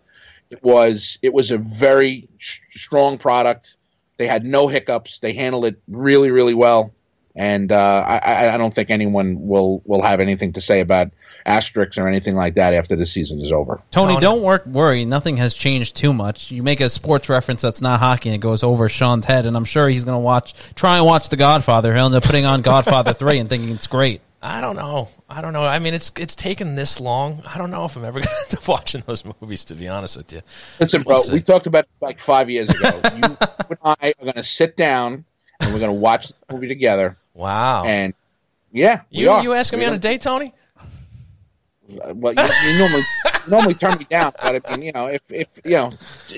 it was it was a very sh- strong product. They had no hiccups. They handled it really, really well, and uh, I, I- I don't think anyone will will have anything to say about asterisks or anything like that after the season is over. Tony, Tony. don't work, worry. Nothing has changed too much. You make a sports reference that's not hockey and it goes over Sean's head, and I'm sure he's going to watch, try and watch The Godfather. He'll end up putting on Godfather 3 and thinking it's great. I don't know. I don't know. I mean, it's it's taken this long. I don't know if I'm ever going to watching those movies. To be honest with you, Listen, We'll bro, see. we talked about it like five years ago. you and I are going to sit down and we're going to watch the movie together. wow. And yeah, we you are. you asking me We on a date, Tony? Well, you, you normally normally turn me down, but I mean, you know, if, if you know,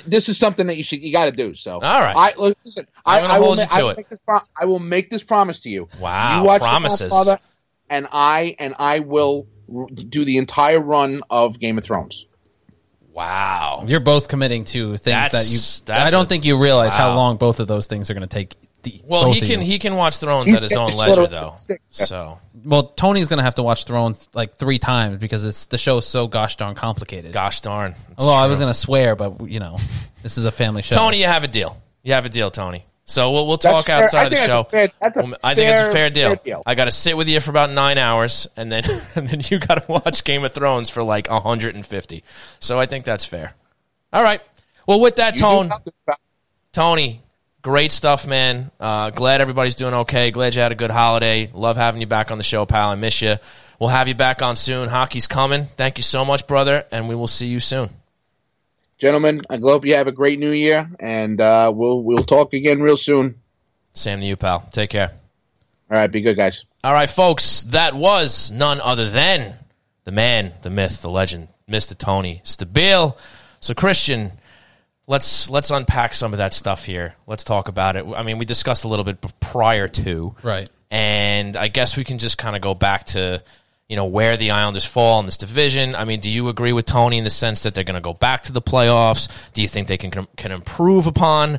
this is something that you should you got to do. So, all right. I listen. I, I'm gonna I will, hold ma- to I will it. Make this pro- I will make this promise to you. Wow, you watch promises. Godfather, and I and I will r- do the entire run of Game of Thrones. Wow. You're both committing to things That's- that you. I don't a- think you realize how long both of those things are going to take. The, Well, he can he can watch Thrones He's at his own leisure, though. So Well, Tony's going to have to watch Thrones like three times because it's the show's so gosh darn complicated. gosh darn. It's well, I was going to swear, but you know, this is a family show. Tony, you have a deal. You have a deal, Tony. So we'll we'll talk fair. outside of the show. fair- Well, I think it's a fair- fair deal. fair deal. I got to sit with you for about nine hours, and then and then you got to watch Game of Thrones for like 150. So I think that's fair. All right. Well, with that You tone, something Tony, great stuff, man. Uh, glad everybody's doing okay. Glad you had a good holiday. Love having you back on the show, pal. I miss you. We'll have you back on soon. Hockey's coming. Thank you so much, brother, and we will see you soon. gentlemen. I hope you have a great New Year, and uh, we'll we'll talk again real soon. Same to you, pal. Take care. All right, be good, guys. All right, folks, that was none other than the man, the myth, the legend, Mr. Tony Stabile. So, Christian, let's let's unpack some of that stuff here. Let's talk about it. I mean, we discussed a little bit prior to, Right. And I guess we can just kind of go back to, you know, where the Islanders fall in this division. I mean, do you agree with Tony in the sense that they're going to go back to the playoffs? Do you think they can can improve upon?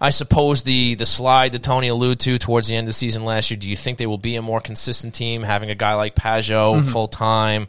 I suppose the the slide that Tony alluded to towards the end of the season last year. Do you think they will be a more consistent team, having a guy like Pageau mm-hmm. full time?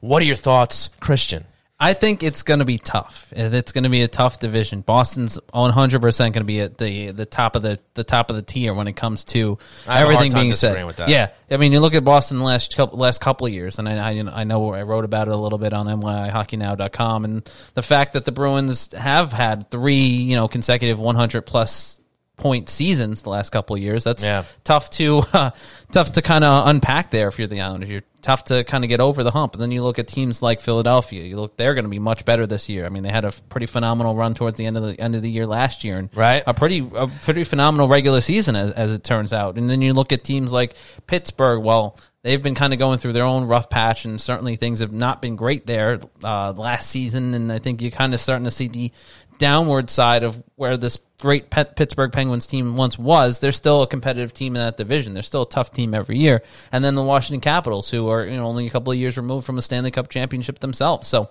What are your thoughts, Christian? I think it's going to be tough. It's going to be a tough division. Boston's 100 percent going to be at the the top of the the top of the tier when it comes to I have a hard everything being said. disagreeing with that. Yeah, I mean, you look at Boston the last couple, last couple of years, and I, I I know I wrote about it a little bit on NYHockeyNow.com, and the fact that the Bruins have had three you know consecutive 100 plus point seasons the last couple of years. That's Yeah. tough to uh, tough to kind of unpack there if you're the Islanders. You're tough to kind of get over the hump. And then you look at teams like Philadelphia. You look they're going to be much better this year. I mean, they had a pretty phenomenal run towards the end of the end of the year last year, and Right. a pretty a pretty phenomenal regular season as, as it turns out. And then you look at teams like Pittsburgh. Well. They've been kind of going through their own rough patch, and certainly things have not been great there uh, last season. And I think you're kind of starting to see the downward side of where this great Pittsburgh Penguins team once was. They're still a competitive team in that division. They're still a tough team every year. And then the Washington Capitals, who are you know only a couple of years removed from a Stanley Cup championship themselves. So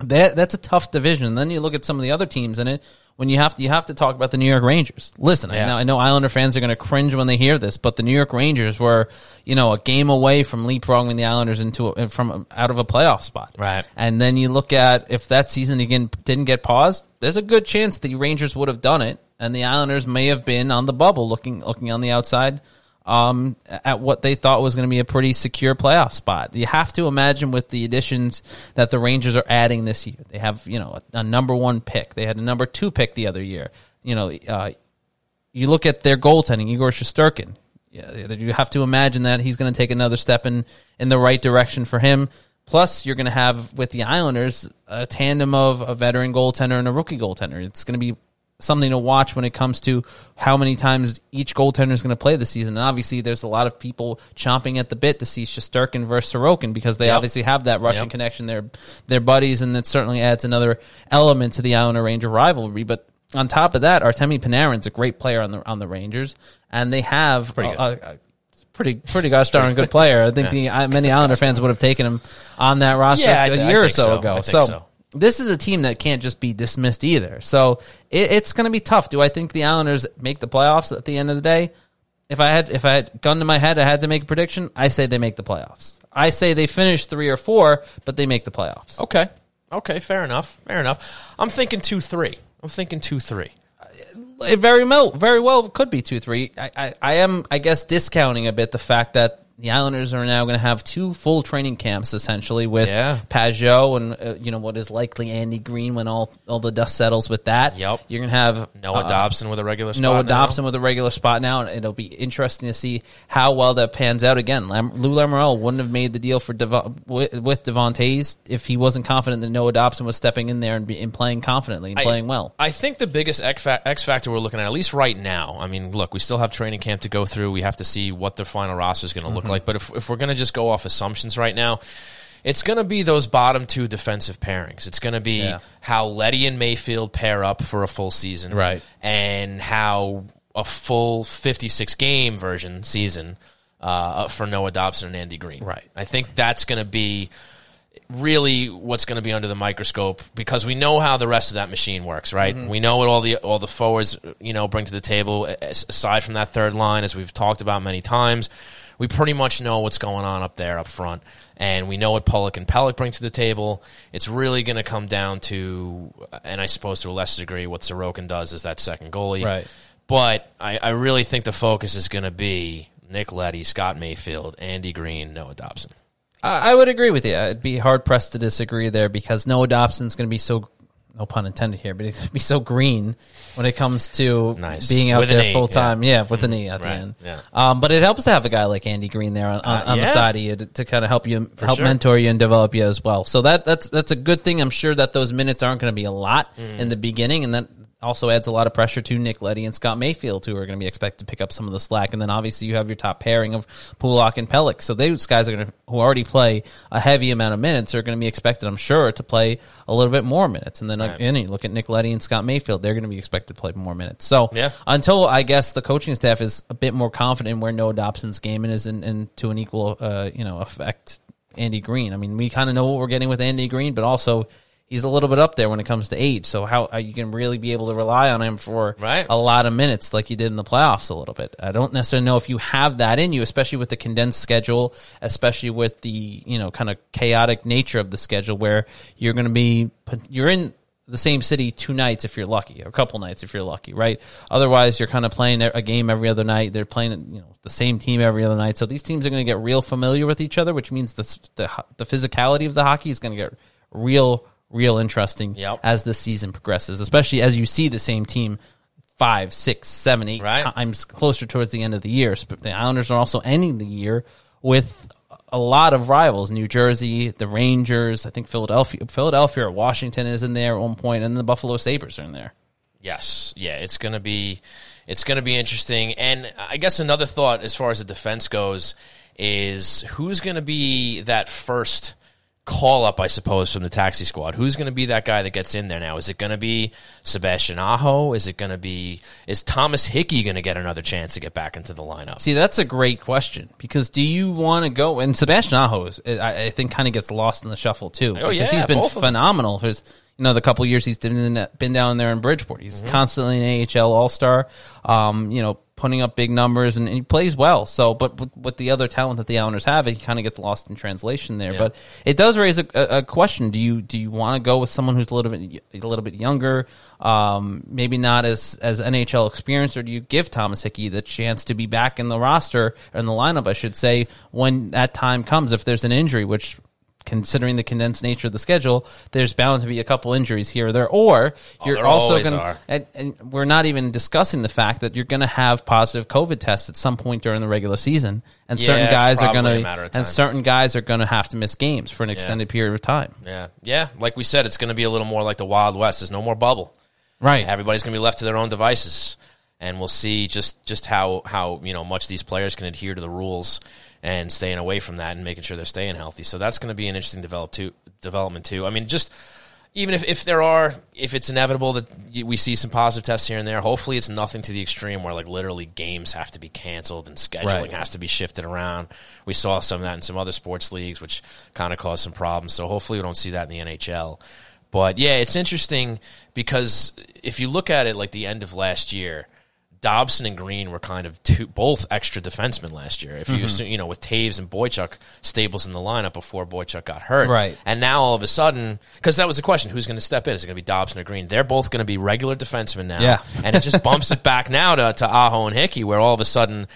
that that's a tough division. And then you look at some of the other teams in it. When you have to, you have to talk about the New York Rangers. Listen, I know I know Islander fans are going to cringe when they hear this, but the New York Rangers were, you know, a game away from leapfrogging the Islanders into a, from out of a playoff spot. Right. And then you look at if that season again didn't get paused, there's a good chance the Rangers would have done it, and the Islanders may have been on the bubble, looking looking on the outside, um, at what they thought was going to be a pretty secure playoff spot. You have to imagine with the additions that the Rangers are adding this year. They have you know a, a number one pick. They had a number two pick the other year. You know, uh, you look at their goaltending, Igor Shesterkin. Yeah, you have to imagine that he's going to take another step in in the right direction for him. Plus, you're going to have with the Islanders a tandem of a veteran goaltender and a rookie goaltender. It's going to be something to watch when it comes to how many times each goaltender is going to play this season. And obviously, there's a lot of people chomping at the bit to see Shesterkin versus Sorokin because they Yep. obviously have that Russian Yep. connection. They're they're buddies, and it certainly adds another element to the Islander Ranger rivalry. But on top of that, Artemi Panarin's a great player on the on the Rangers, and they have Pretty a- a- a pretty pretty gosh darn good player. I think the uh, many Islander fans would have taken him on that roster Yeah, I a th- I year or so, so. ago. I think so. This is a team that can't just be dismissed either. So it, it's going to be tough. Do I think the Islanders make the playoffs at the end of the day? If I had if I had gun to my head, I had to make a prediction. I say they make the playoffs. I say they finish three or four, but they make the playoffs. Okay. Okay, fair enough. Fair enough. I'm thinking 2 3. I'm thinking 2 3. It very well, very well could be two three. I, I, I am, I guess, discounting a bit the fact that the Islanders are now going to have two full training camps essentially with Yeah. Pageau and uh, you know what is likely Andy Greene when all all the dust settles with that. Yep. you're going to have Noah uh, Dobson with a regular spot. Noah now. Dobson with a regular spot now, and it'll be interesting to see how well that pans out. Again, Lam- Lou Lamoriello wouldn't have made the deal for Devo- with, with Devon Toews if he wasn't confident that Noah Dobson was stepping in there and, be, and playing confidently and I- playing well. I think the biggest X fa- X factor we're looking at, at least right now. I mean, look, we still have training camp to go through. We have to see what their final roster is going to Mm-hmm. look like. But if, if we're going to just go off assumptions right now, it's going to be those bottom two defensive pairings. It's going to be Yeah. how Leddy and Mayfield pair up for a full season, Right. And how a full fifty-six game version season uh, for Noah Dobson and Andy Greene, Right. I think that's going to be really what's going to be under the microscope because we know how the rest of that machine works, right? We know what all the all the forwards you know bring to the table. Aside from that third line, as we've talked about many times, we pretty much know what's going on up there up front, and we know what Pulock and Pelech bring to the table. It's really going to come down to, and I suppose to a lesser degree, what Sorokin does as that second goalie, Right. But I, I really think the focus is going to be Nick Leddy, Scott Mayfield, Andy Greene, Noah Dobson. I would agree with you. I'd be hard pressed to disagree there because Noah Dobson's going to be so, no pun intended here, but going to be so green when it comes to Nice. being out With there full time. Yeah. with the knee at Right, the end. yeah. Um, but it helps to have a guy like Andy Greene there on, on, Uh, on the side of you to, to kind of help you, help sure. mentor you and develop you as well. So that that's that's a good thing. I'm sure that those minutes aren't going to be a lot Mm. in the beginning, and that also adds a lot of pressure to Nick Leddy and Scott Mayfield, who are going to be expected to pick up some of the slack. And then obviously you have your top pairing of Pulock and Pelech. So those guys are going to, who already play a heavy amount of minutes, are going to be expected, I'm sure, to play a little bit more minutes. And then again, you look at Nick Leddy and Scott Mayfield, they're going to be expected to play more minutes. So Yeah. until I guess the coaching staff is a bit more confident where Noah Dobson's game is and, and to an equal, uh, you know, effect Andy Greene. I mean, we kind of know what we're getting with Andy Greene, but also he's a little bit up there when it comes to age. So how are you can really be able to rely on him for Right. a lot of minutes like you did in the playoffs a little bit. I don't necessarily know if you have that in you, especially with the condensed schedule, especially with the you know kind of chaotic nature of the schedule where you're going to be you're in the same city two nights if you're lucky, or a couple nights if you're lucky, right? Otherwise, you're kind of playing a game every other night. They're playing you know the same team every other night, so these teams are going to get real familiar with each other, which means the the, the physicality of the hockey is going to get real real interesting Yep. as the season progresses, especially as you see the same team five, six, seven, eight Right. times closer towards the end of the year. Sp- The Islanders are also ending the year with a lot of rivals: New Jersey, the Rangers, I think Philadelphia, Philadelphia, or Washington is in there at one point, and the Buffalo Sabres are in there. Yes, yeah, it's gonna be it's gonna be interesting. And I guess another thought as far as the defense goes is who's gonna be that first call up, I suppose, from the taxi squad. Who's gonna be that guy that gets in there now? Is it gonna be Sebastian Aho? Is it gonna be is Thomas Hickey gonna get another chance to get back into the lineup? See, that's a great question because do you want to go? And Sebastian Aho, is, I, I think, kind of gets lost in the shuffle too. Oh, because yeah, he's been both of them. phenomenal. For his, the couple years he's been in, been down there in Bridgeport. He's Mm-hmm. constantly an AHL All Star. Um, you know, putting up big numbers and, and he plays well. So, but with, with the other talent that the Islanders have, he kind of gets lost in translation there. But it does raise a, a, a question: Do you do you want to go with someone who's a little bit a little bit younger, um, maybe not as as NHL experienced, or do you give Thomas Hickey the chance to be back in the roster or in the lineup, I should say, when that time comes? If there's an injury, which considering the condensed nature of the schedule, there's bound to be a couple injuries here or there, or oh, you're Oh, also going to and, and we're not even discussing the fact that you're going to have positive COVID tests at some point during the regular season, and Yeah, certain guys are going to matter of time. and certain guys are going to have to miss games for an extended period of time. Yeah, yeah. Like we said, it's going to be a little more like the Wild West. There's no more bubble. Right. Everybody's going to be left to their own devices, and we'll see just just how how you know much these players can adhere to the rules and staying away from that and making sure they're staying healthy. So that's going to be an interesting develop too, development too. I mean, just even if, if there are if it's inevitable that we see some positive tests here and there, hopefully it's nothing to the extreme where like literally games have to be canceled and scheduling Right. has to be shifted around. We saw some of that in some other sports leagues, which kind of caused some problems. So hopefully we don't see that in the NHL. But yeah, it's interesting because if you look at it like the end of last year, Dobson and Greene were kind of two, both extra defensemen last year. If Mm-hmm. you assume, you know, with Toews and Boychuk stables in the lineup before Boychuk got hurt, Right. And now all of a sudden, because that was the question, who's going to step in? Is it going to be Dobson or Greene? They're both going to be regular defensemen now, Yeah. and it just bumps it back now to, to Aho and Hickey, where all of a sudden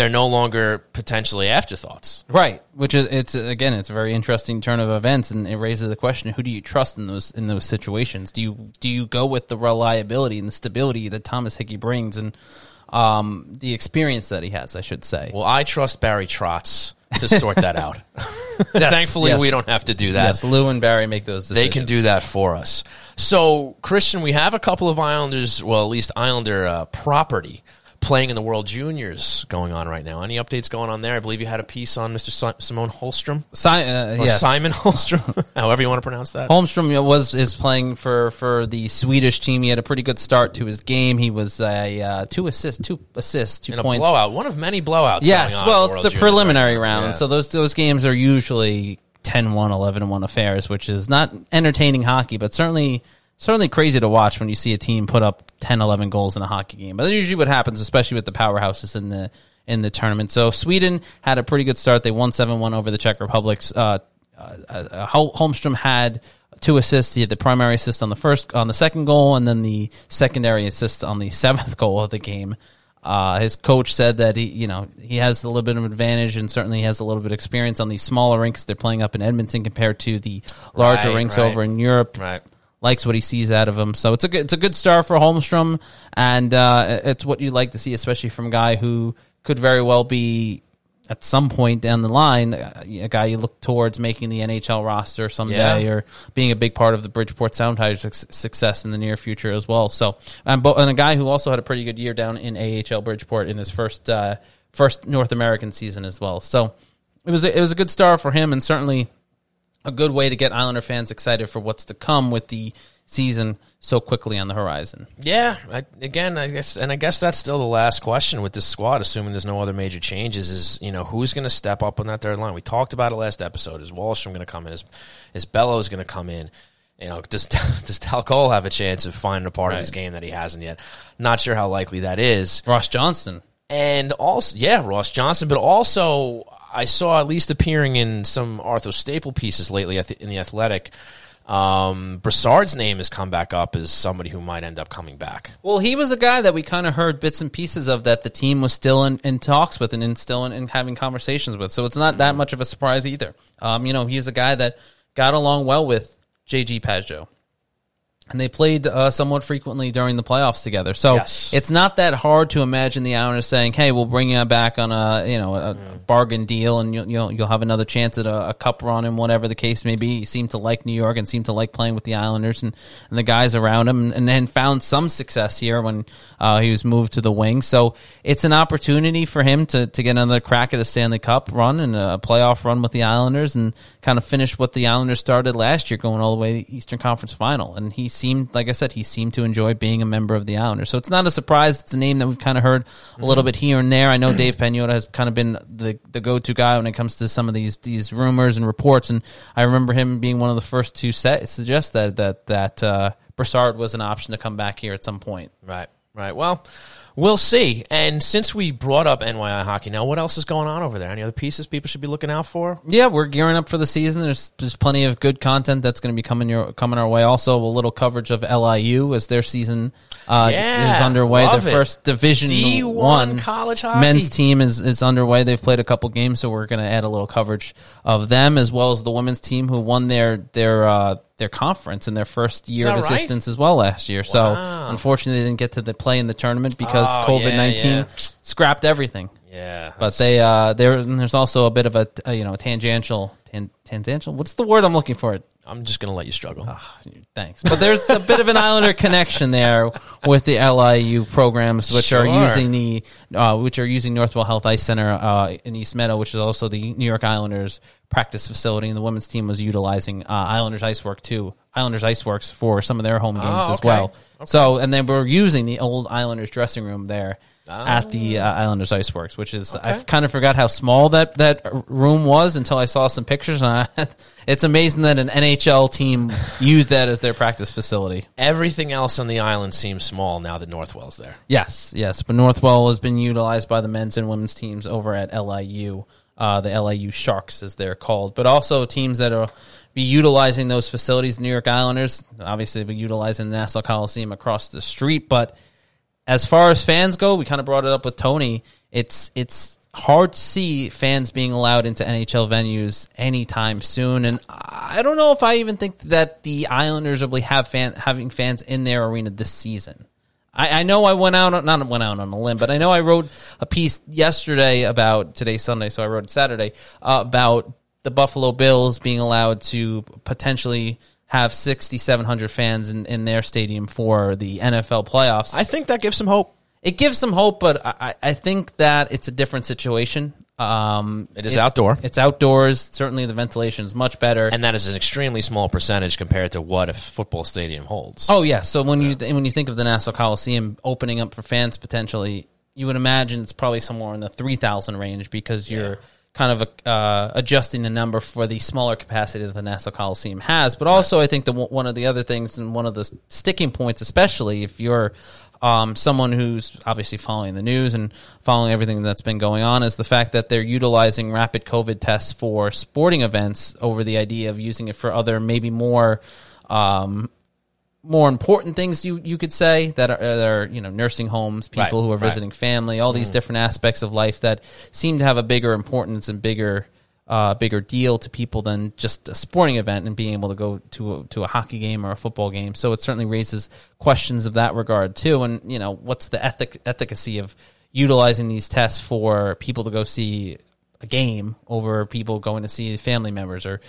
they're no longer potentially afterthoughts. Right, which is it's again it's a very interesting turn of events, and it raises the question: Who do you trust in those in those situations? Do you do you go with the reliability and the stability that Thomas Hickey brings, and um, the experience that he has? I should say. Well, I trust Barry Trotz to sort that out. Thankfully, yes. we don't have to do that. yes, Lou and Barry make those. Decisions. They can do that for us. So, Christian, we have a couple of Islanders, well, at least Islander uh, property playing in the World Juniors going on right now. Any updates going on there? I believe you had a piece on Mr. Si- Simone Holmstrom Si- uh, yes. Simon Holmstrom, however you want to pronounce that. Holmstrom was is playing for for the Swedish team. He had a pretty good start to his game. He was a uh, two assists, two assists, two in a points. blowout, one of many blowouts. Yes, going on well, it's the Juniors preliminary right round. Yeah. So those those games are usually 10-1, 11-1 affairs, which is not entertaining hockey, but certainly certainly crazy to watch when you see a team put up 10, 11 goals in a hockey game. But that's usually what happens, especially with the powerhouses in the in the tournament. So Sweden had a pretty good start. They won 7-1 over the Czech Republic. Uh, uh, uh, Holmstrom had two assists. He had the primary assist on the first on the second goal, and then the secondary assist on the seventh goal of the game. Uh, his coach said that he, you know, he has a little bit of advantage, and certainly has a little bit of experience on these smaller rinks they're playing up in Edmonton compared to the larger Right, rinks right. over in Europe. Right. Likes what he sees out of him, so it's a good, it's a good start for Holmstrom, and uh, it's what you like to see, especially from a guy who could very well be at some point down the line uh, a guy you look towards making the NHL roster someday Yeah. or being a big part of the Bridgeport Sound Tigers' suc- success in the near future as well. So, and, and a guy who also had a pretty good year down in AHL Bridgeport in his first uh, first North American season as well. So, it was a, it was a good start for him, and certainly a good way to get Islander fans excited for what's to come with the season so quickly on the horizon. Yeah, I, again, I guess, and I guess that's still the last question with this squad, assuming there's no other major changes. Is you know who's going to step up on that third line? We talked about it last episode. Is Wahlstrom going to come in? Is is Bellows going to come in? You know, does does Dal Colle have a chance of finding a part of his game that he hasn't yet? Not sure how likely that is. Ross Johnston. And also, yeah, Ross Johnston, but also I saw at least appearing in some Arthur Staple pieces lately in the Athletic. Um, Brassard's name has come back up as somebody who might end up coming back. Well, he was a guy that we kind of heard bits and pieces of that the team was still in, in talks with and in, still in, in having conversations with. So it's not that much of a surprise either. Um, you know, he's a guy that got along well with JG Pageau. And they played uh, somewhat frequently during the playoffs together, so Yes. it's not that hard to imagine the Islanders saying, "Hey, we'll bring you back on a you know a bargain deal, and you'll you'll, you'll have another chance at a, a cup run and whatever the case may be." He seemed to like New York and seemed to like playing with the Islanders and, and the guys around him, and then found some success here when uh, he was moved to the wing. So it's an opportunity for him to to get another crack at a Stanley Cup run and a playoff run with the Islanders, and kind of finish what the Islanders started last year, going all the way to the Eastern Conference Final. And he seemed, like I said, he seemed to enjoy being a member of the Islanders. So it's not a surprise. It's a name that we've kind of heard a little bit here and there. I know Dave Pagnotta has kind of been the the go to guy when it comes to some of these these rumors and reports. And I remember him being one of the first to set, suggest that that that uh, Brassard was an option to come back here at some point. Right, right. Well, we'll see. And since we brought up NYI hockey, now what else is going on over there? Any other pieces people should be looking out for? Yeah, we're gearing up for the season. There's there's plenty of good content that's going to be coming your coming our way. Also, a little coverage of LIU as their season uh, Yeah, is underway. Their it. first Division D1 one college hockey. men's team is is underway. They've played a couple games, so we're going to add a little coverage of them as well as the women's team who won their their uh, their conference in their first year of right? existence as well last year. So unfortunately, they didn't get to the play in the tournament because Oh, COVID nineteen yeah, yeah. scrapped everything. Yeah, But they uh there and there's also a bit of a, a you know a tangential tan, tangential. What's the word I'm looking for? I'm just gonna let you struggle. Thanks. But there's a bit of an Islander connection there with the LIU programs, which are using the uh, which are using Northwell Health Ice Center uh, in East Meadow, which is also the New York Islanders practice facility, and the women's team was utilizing uh, Islanders Icework too. Islanders Ice Works for some of their home games Oh, as okay. well. So, and then we're using the old Islanders dressing room there at the uh, Islanders Iceworks, which is I kind of forgot how small that that room was until I saw some pictures. And I, it's amazing that an NHL team used that as their practice facility. Everything else on the island seems small now that Northwell's there. Yes, yes, but Northwell has been utilized by the men's and women's teams over at LIU, uh, the LIU Sharks as they're called, but also teams that are be utilizing those facilities. The New York Islanders obviously be utilizing the Nassau Coliseum across the street, but as far as fans go, we kind of brought it up with Tony. It's it's hard to see fans being allowed into NHL venues anytime soon, and I don't know if I even think that the Islanders will have fan having fans in their arena this season. I, I know I went out on, not went out on a limb, but I know I wrote a piece yesterday about today's Sunday, so I wrote it Saturday uh, about the Buffalo Bills being allowed to potentially have 6,700 fans in, in their stadium for the NFL playoffs. I think that gives some hope. it gives some hope, but I, I I think that it's a different situation. Um, It is outdoor. It's outdoors. Certainly, the ventilation is much better. And that is an extremely small percentage compared to what a football stadium holds. Oh yeah. So when you when you think of the Nassau Coliseum opening up for fans potentially, you would imagine it's probably somewhere in the three thousand range because you're kind of uh, adjusting the number for the smaller capacity that the Nassau Coliseum has. But also, I think the one of the other things and one of the sticking points, especially if you're um, someone who's obviously following the news and following everything that's been going on, is the fact that they're utilizing rapid COVID tests for sporting events over the idea of using it for other maybe more. Um, more important things you you could say that are, that are you know nursing homes, people Right, who are right. visiting family, all these different aspects of life that seem to have a bigger importance and bigger uh, bigger deal to people than just a sporting event and being able to go to a, to a hockey game or a football game. So it certainly raises questions of that regard too. And you know what's the ethic efficacy of utilizing these tests for people to go see a game over people going to see family members or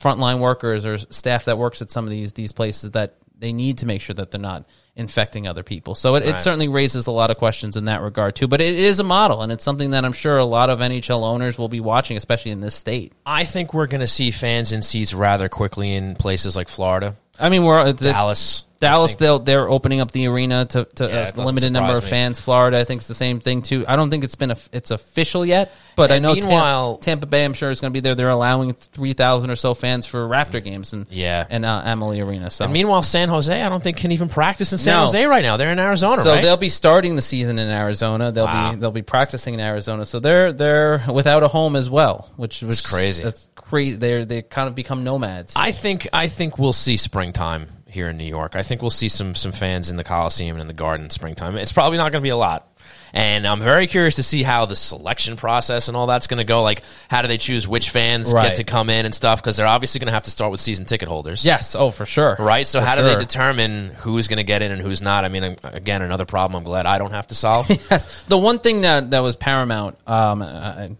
frontline workers or staff that works at some of these these places that they need to make sure that they're not infecting other people. So it, it certainly raises a lot of questions in that regard too. But it is a model, and it's something that I'm sure a lot of NHL owners will be watching, especially in this state. I think we're going to see fans in seats rather quickly in places like Florida. I mean, we're it's- Dallas. Dallas, they'll they're opening up the arena to, to Yeah, a limited number of me. fans. Florida, I think, is the same thing too. I don't think it's been a, it's official yet, but I know meanwhile- Tampa, Tampa Bay, I'm sure is going to be there. They're allowing three thousand or so fans for Raptor games and Yeah. and uh, Amalie Arena. So And meanwhile, San Jose, I don't think can even practice in San No. Jose right now. They're in Arizona, so right? they'll be starting the season in Arizona. They'll Wow. be they'll be practicing in Arizona. So they're they're without a home as well, which was crazy. That's crazy. They're they kind of become nomads. I think I think we'll see springtime here in New York. I think we'll see some some fans in the Coliseum and in the Garden springtime. It's probably not going to be a lot. And I'm very curious to see how the selection process and all that's going to go. Like, how do they choose which fans Right. get to come in and stuff? Because they're obviously going to have to start with season ticket holders. yes, oh for sure. Right. So, For how do they determine who's going to get in and who's not? I mean, again, another problem I'm glad I don't have to solve. Yes. The one thing that, that was paramount, um, kind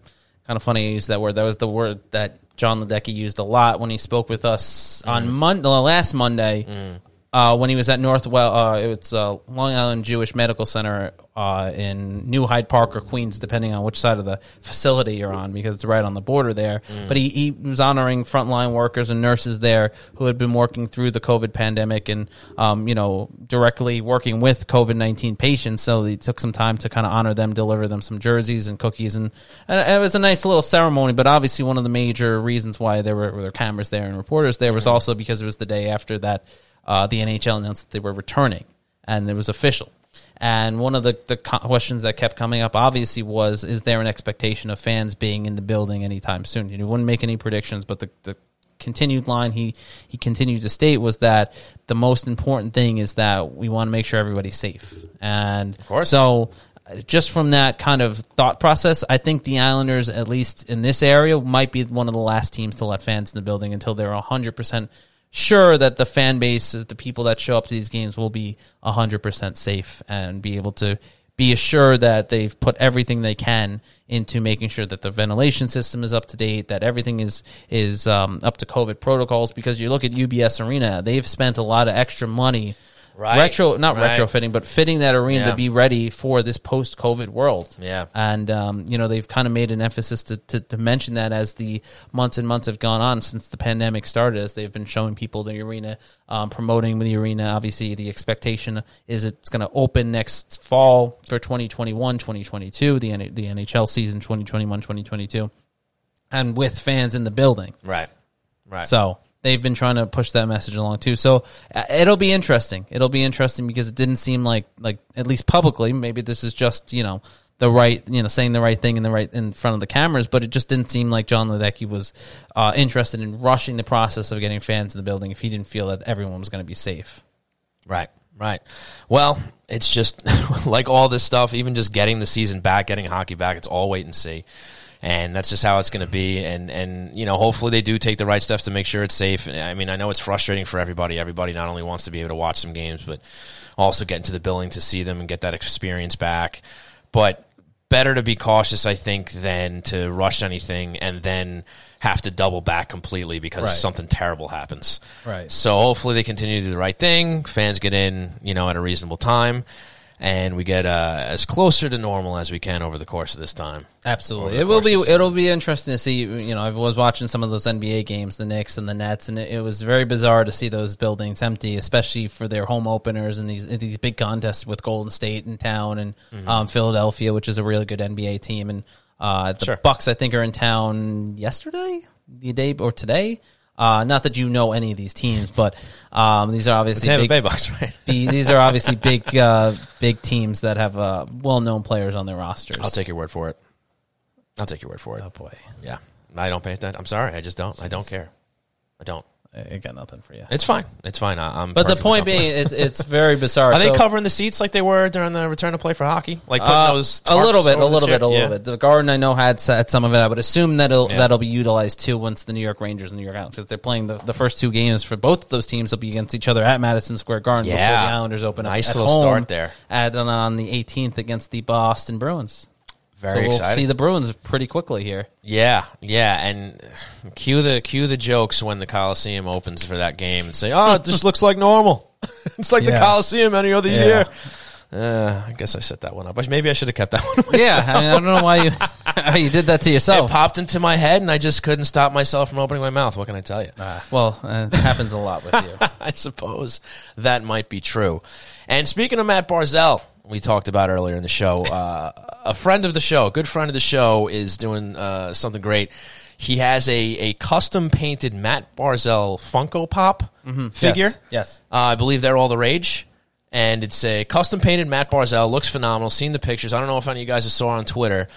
of funny I use that word. That was the word that Jon Ledecky used a lot when he spoke with us on mm. Monday, last Monday. Mm. Uh, when he was at Northwell, uh, it's uh, Long Island Jewish Medical Center uh, in New Hyde Park or Queens, depending on which side of the facility you're on, because it's right on the border there. But he, he was honoring frontline workers and nurses there who had been working through the COVID pandemic and, um, you know, directly working with COVID 19 patients. So he took some time to kind of honor them, deliver them some jerseys and cookies. And, and it was a nice little ceremony. But obviously, one of the major reasons why there were, were cameras there and reporters there was also because it was the day after that uh, the NHL announced that they were returning and it was official. And one of the, the questions that kept coming up, obviously, was is there an expectation of fans being in the building anytime soon? You know, wouldn't make any predictions, but the, the continued line he, he continued to state was that the most important thing is that we want to make sure everybody's safe. And of course. so uh, just from that kind of thought process, I think the Islanders, at least in this area, might be one of the last teams to let fans in the building until they're 100% sure that the fan base, the people that show up to these games, will be 100% safe and be able to be assured that they've put everything they can into making sure that the ventilation system is up to date, that everything is is um, up to COVID protocols. Because you look at UBS Arena, they've spent a lot of extra money. Right. Retro, not Right. retrofitting, but fitting that arena Yeah. to be ready for this post-COVID world. Yeah. and um, you know they've kind of made an emphasis to, to to mention that as the months and months have gone on since the pandemic started, as they've been showing people the arena, um, promoting the arena. Obviously, the expectation is it's going to open next fall for 2021, 2022, the N- the NHL season 2021, 2022, and with fans in the building. right. Right. So they've been trying to push that message along too. So uh, it'll be interesting. It'll be interesting because it didn't seem like like at least publicly. Maybe this is just you know the right you know saying the right thing in the right in front of the cameras, but it just didn't seem like Jon Ledecky was uh, interested in rushing the process of getting fans in the building if he didn't feel that everyone was going to be safe. Right, right. Well, it's just like all this stuff, even just getting the season back, getting hockey back, it's all wait and see. And that's just how it's going to be. And, and, you know, hopefully they do take the right steps to make sure it's safe. I mean, I know it's frustrating for everybody. Everybody not only wants to be able to watch some games, but also get into the building to see them and get that experience back. But better to be cautious, I think, than to rush anything and then have to double back completely because Right. something terrible happens. Right. So hopefully they continue to do the right thing. Fans get in, you know, at a reasonable time, and we get uh, as closer to normal as we can over the course of this time. Absolutely, it will be. It'll be interesting to see. You know, I was watching some of those NBA games, the Knicks and the Nets, and it, it was very bizarre to see those buildings empty, especially for their home openers and these these big contests with Golden State in town and Mm-hmm. um, Philadelphia, which is a really good NBA team, and uh, the Sure. Bucks. I think are in town yesterday, the day or today. Uh, not that you know any of these teams, but um, these are obviously Tampa big, Bay Bucks, right? the- these are obviously big, uh, big teams that have uh, well-known players on their rosters. I'll take your word for it. I'll take your word for it. Oh boy, Yeah, I don't pay attention. I'm sorry, I just don't. I don't care. I don't. I got nothing for you. It's fine. It's fine. I, I'm. But the point being, it's it's very bizarre. are they So, covering the seats like they were during the return to play for hockey? Like putting uh, those a little bit, a little bit, a little Yeah. bit. The Garden, I know, had, s- had some of it. I would assume that'll Yeah. that'll be utilized too once the New York Rangers and New York Islanders because they're playing the, the first two games for both of those teams will be against each other at Madison Square Garden before the Islanders open up Nice at little home start there. At on, on the 18th against the Boston Bruins. Very so we'll exciting. see the Bruins pretty quickly here. Yeah, yeah, and cue the cue the jokes when the Coliseum opens for that game and say, "Oh, it just looks like normal. it's like the Coliseum any other Yeah. year." Uh, I guess I set that one up. Maybe I should have kept that one. Yeah, I, mean, I don't know why you. You did that to yourself. It popped into my head, and I just couldn't stop myself from opening my mouth. What can I tell you? well, uh, it happens a lot with you. I suppose that might be true. And speaking of Matt Barzal, we talked about earlier in the show, uh, a friend of the show, a good friend of the show, is doing uh, something great. He has a, a custom painted Matt Barzal Funko Pop figure. Yes, yes. Uh, I believe they're all the rage. And it's a custom painted Matt Barzal. Looks phenomenal. Seen the pictures. I don't know if any of you guys saw on Twitter,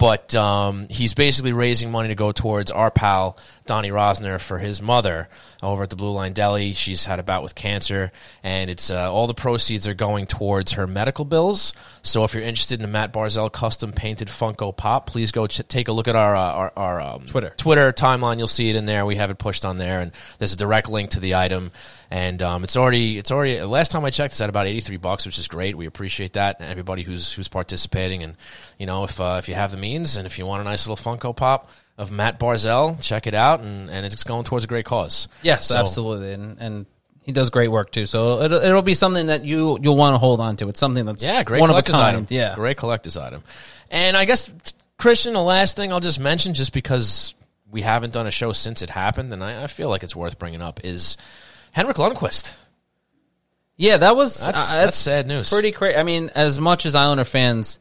but um, he's basically raising money to go towards our pal Donnie Rosner for his mother over at the Blue Line Deli. She's had a bout with cancer, and it's uh, all the proceeds are going towards her medical bills. So if you're interested in the Matt Barzal custom painted Funko Pop, please go ch- take a look at our uh, our, our um, Twitter. Twitter timeline. You'll see it in there. We have it pushed on there, and there's a direct link to the item. And um, it's already it's already last time I checked, it's at about eighty three bucks, which is great. We appreciate that, and everybody who's who's participating. And you know, if uh, if you have the means, and if you want a nice little Funko Pop of Matt Barzal, check it out, and, and it's going towards a great cause. Yes, So- absolutely, and and he does great work too. So it'll, it'll be something that you you'll want to hold on to. It's something that's Yeah, great one of a collector's kind. item. Yeah, great collector's item. And I guess Christian, the last thing I'll just mention, just because we haven't done a show since it happened, and I, I feel like it's worth bringing up, is Henrik Lundqvist. yeah. That was That's, uh, that's sad news. pretty crazy. I mean, as much as Islander fans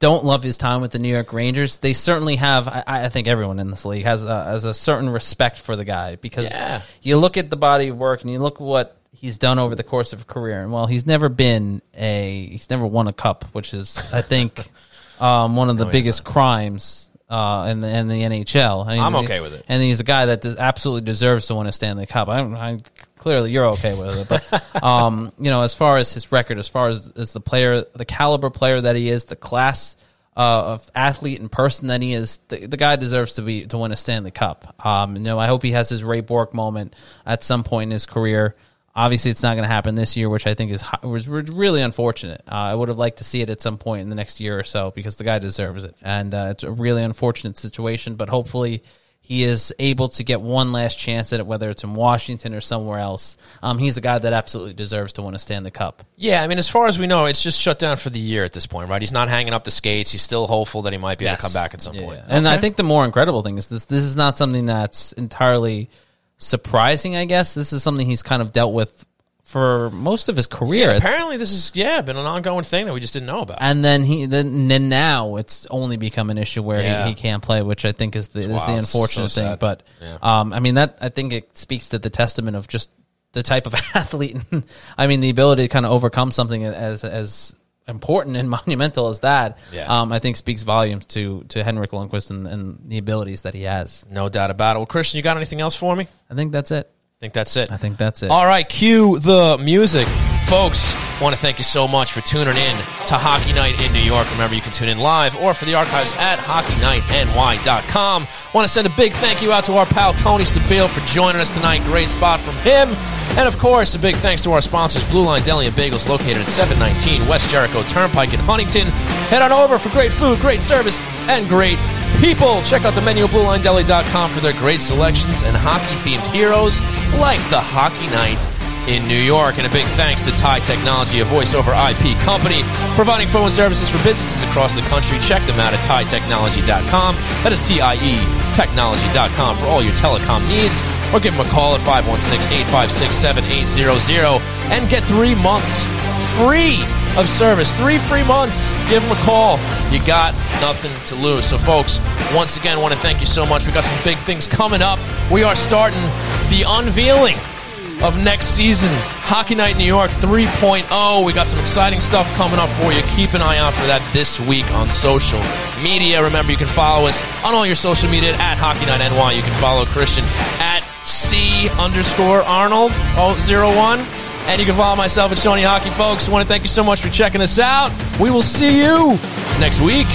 don't love his time with the New York Rangers, they certainly have. I, I think everyone in this league has a, has a certain respect for the guy because Yeah. you look at the body of work and you look what he's done over the course of a career, and well, he's never been a he's never won a cup, which is I think um, one of the he biggest crimes. Uh, in the in the NHL, I mean, I'm okay with it. and he's a guy that does, absolutely deserves to win a Stanley Cup. I, I clearly you're okay with it, but um, you know, as far as his record, as far as, as the player, the caliber player that he is, the class uh, of athlete and person that he is, the, the guy deserves to be to win a Stanley Cup. Um, you know, I hope he has his Ray Bourque moment at some point in his career. Obviously, it's not going to happen this year, which I think is was really unfortunate. Uh, I would have liked to see it at some point in the next year or so because the guy deserves it, and uh, it's a really unfortunate situation. But hopefully, he is able to get one last chance at it, whether it's in Washington or somewhere else. Um, he's a guy that absolutely deserves to win a Stanley Cup. Yeah, I mean, as far as we know, it's just shut down for the year at this point, right? He's not hanging up the skates. He's still hopeful that he might be able to come back at some Yeah, point. And I think the more incredible thing is this: this is not something that's entirely surprising. I guess this is something he's kind of dealt with for most of his career. It's- apparently this is yeah been an ongoing thing that we just didn't know about. and then he then, then now it's only become an issue where Yeah. he, he can't play, which I think is the is the wild. It's unfortunate so thing. But Yeah. um, I mean that I think it speaks to the testament of just the type of athlete. I mean the ability to kind of overcome something as as important and monumental as that. Yeah. Um, I think speaks volumes to to Henrik Lundqvist and, and the abilities that he has. no doubt about it. Well, Christian, you got anything else for me? I think that's it. I think that's it. I think that's it. All right, cue the music. Folks, want to thank you so much for tuning in to Hockey Night in New York. Remember, you can tune in live or for the archives at hockeynightny.com. Want to send a big thank you out to our pal Tony Stabile for joining us tonight. Great spot from him. And of course, a big thanks to our sponsors, Blue Line Deli and Bagels, located at 719 West Jericho Turnpike in Huntington. Head on over for great food, great service, and great people. Check out the menu at BlueLineDeli.com for their great selections and hockey-themed heroes like the Hockey Night in New York. And a big thanks to Tie Technology, a voice over IP company, providing phone services for businesses across the country. Check them out at TieTechnology.com. That is T-I-E Technology.com for all your telecom needs. Or give them a call at 516-856-7800 and get three months free of service. Three free months. Give them a call. You got nothing to lose. So, folks, once again, want to thank you so much. We got some big things coming up. We are starting the unveiling of next season Hockey Night New York 3.0. We got some exciting stuff coming up for you. Keep an eye out for that this week on social media. Remember, you can follow us on all your social media at Hockey Night NY. You can follow Christian at C underscore Arnold 001. And you can follow myself at Shoney Hockey, folks. I want to thank you so much for checking us out. We will see you next week.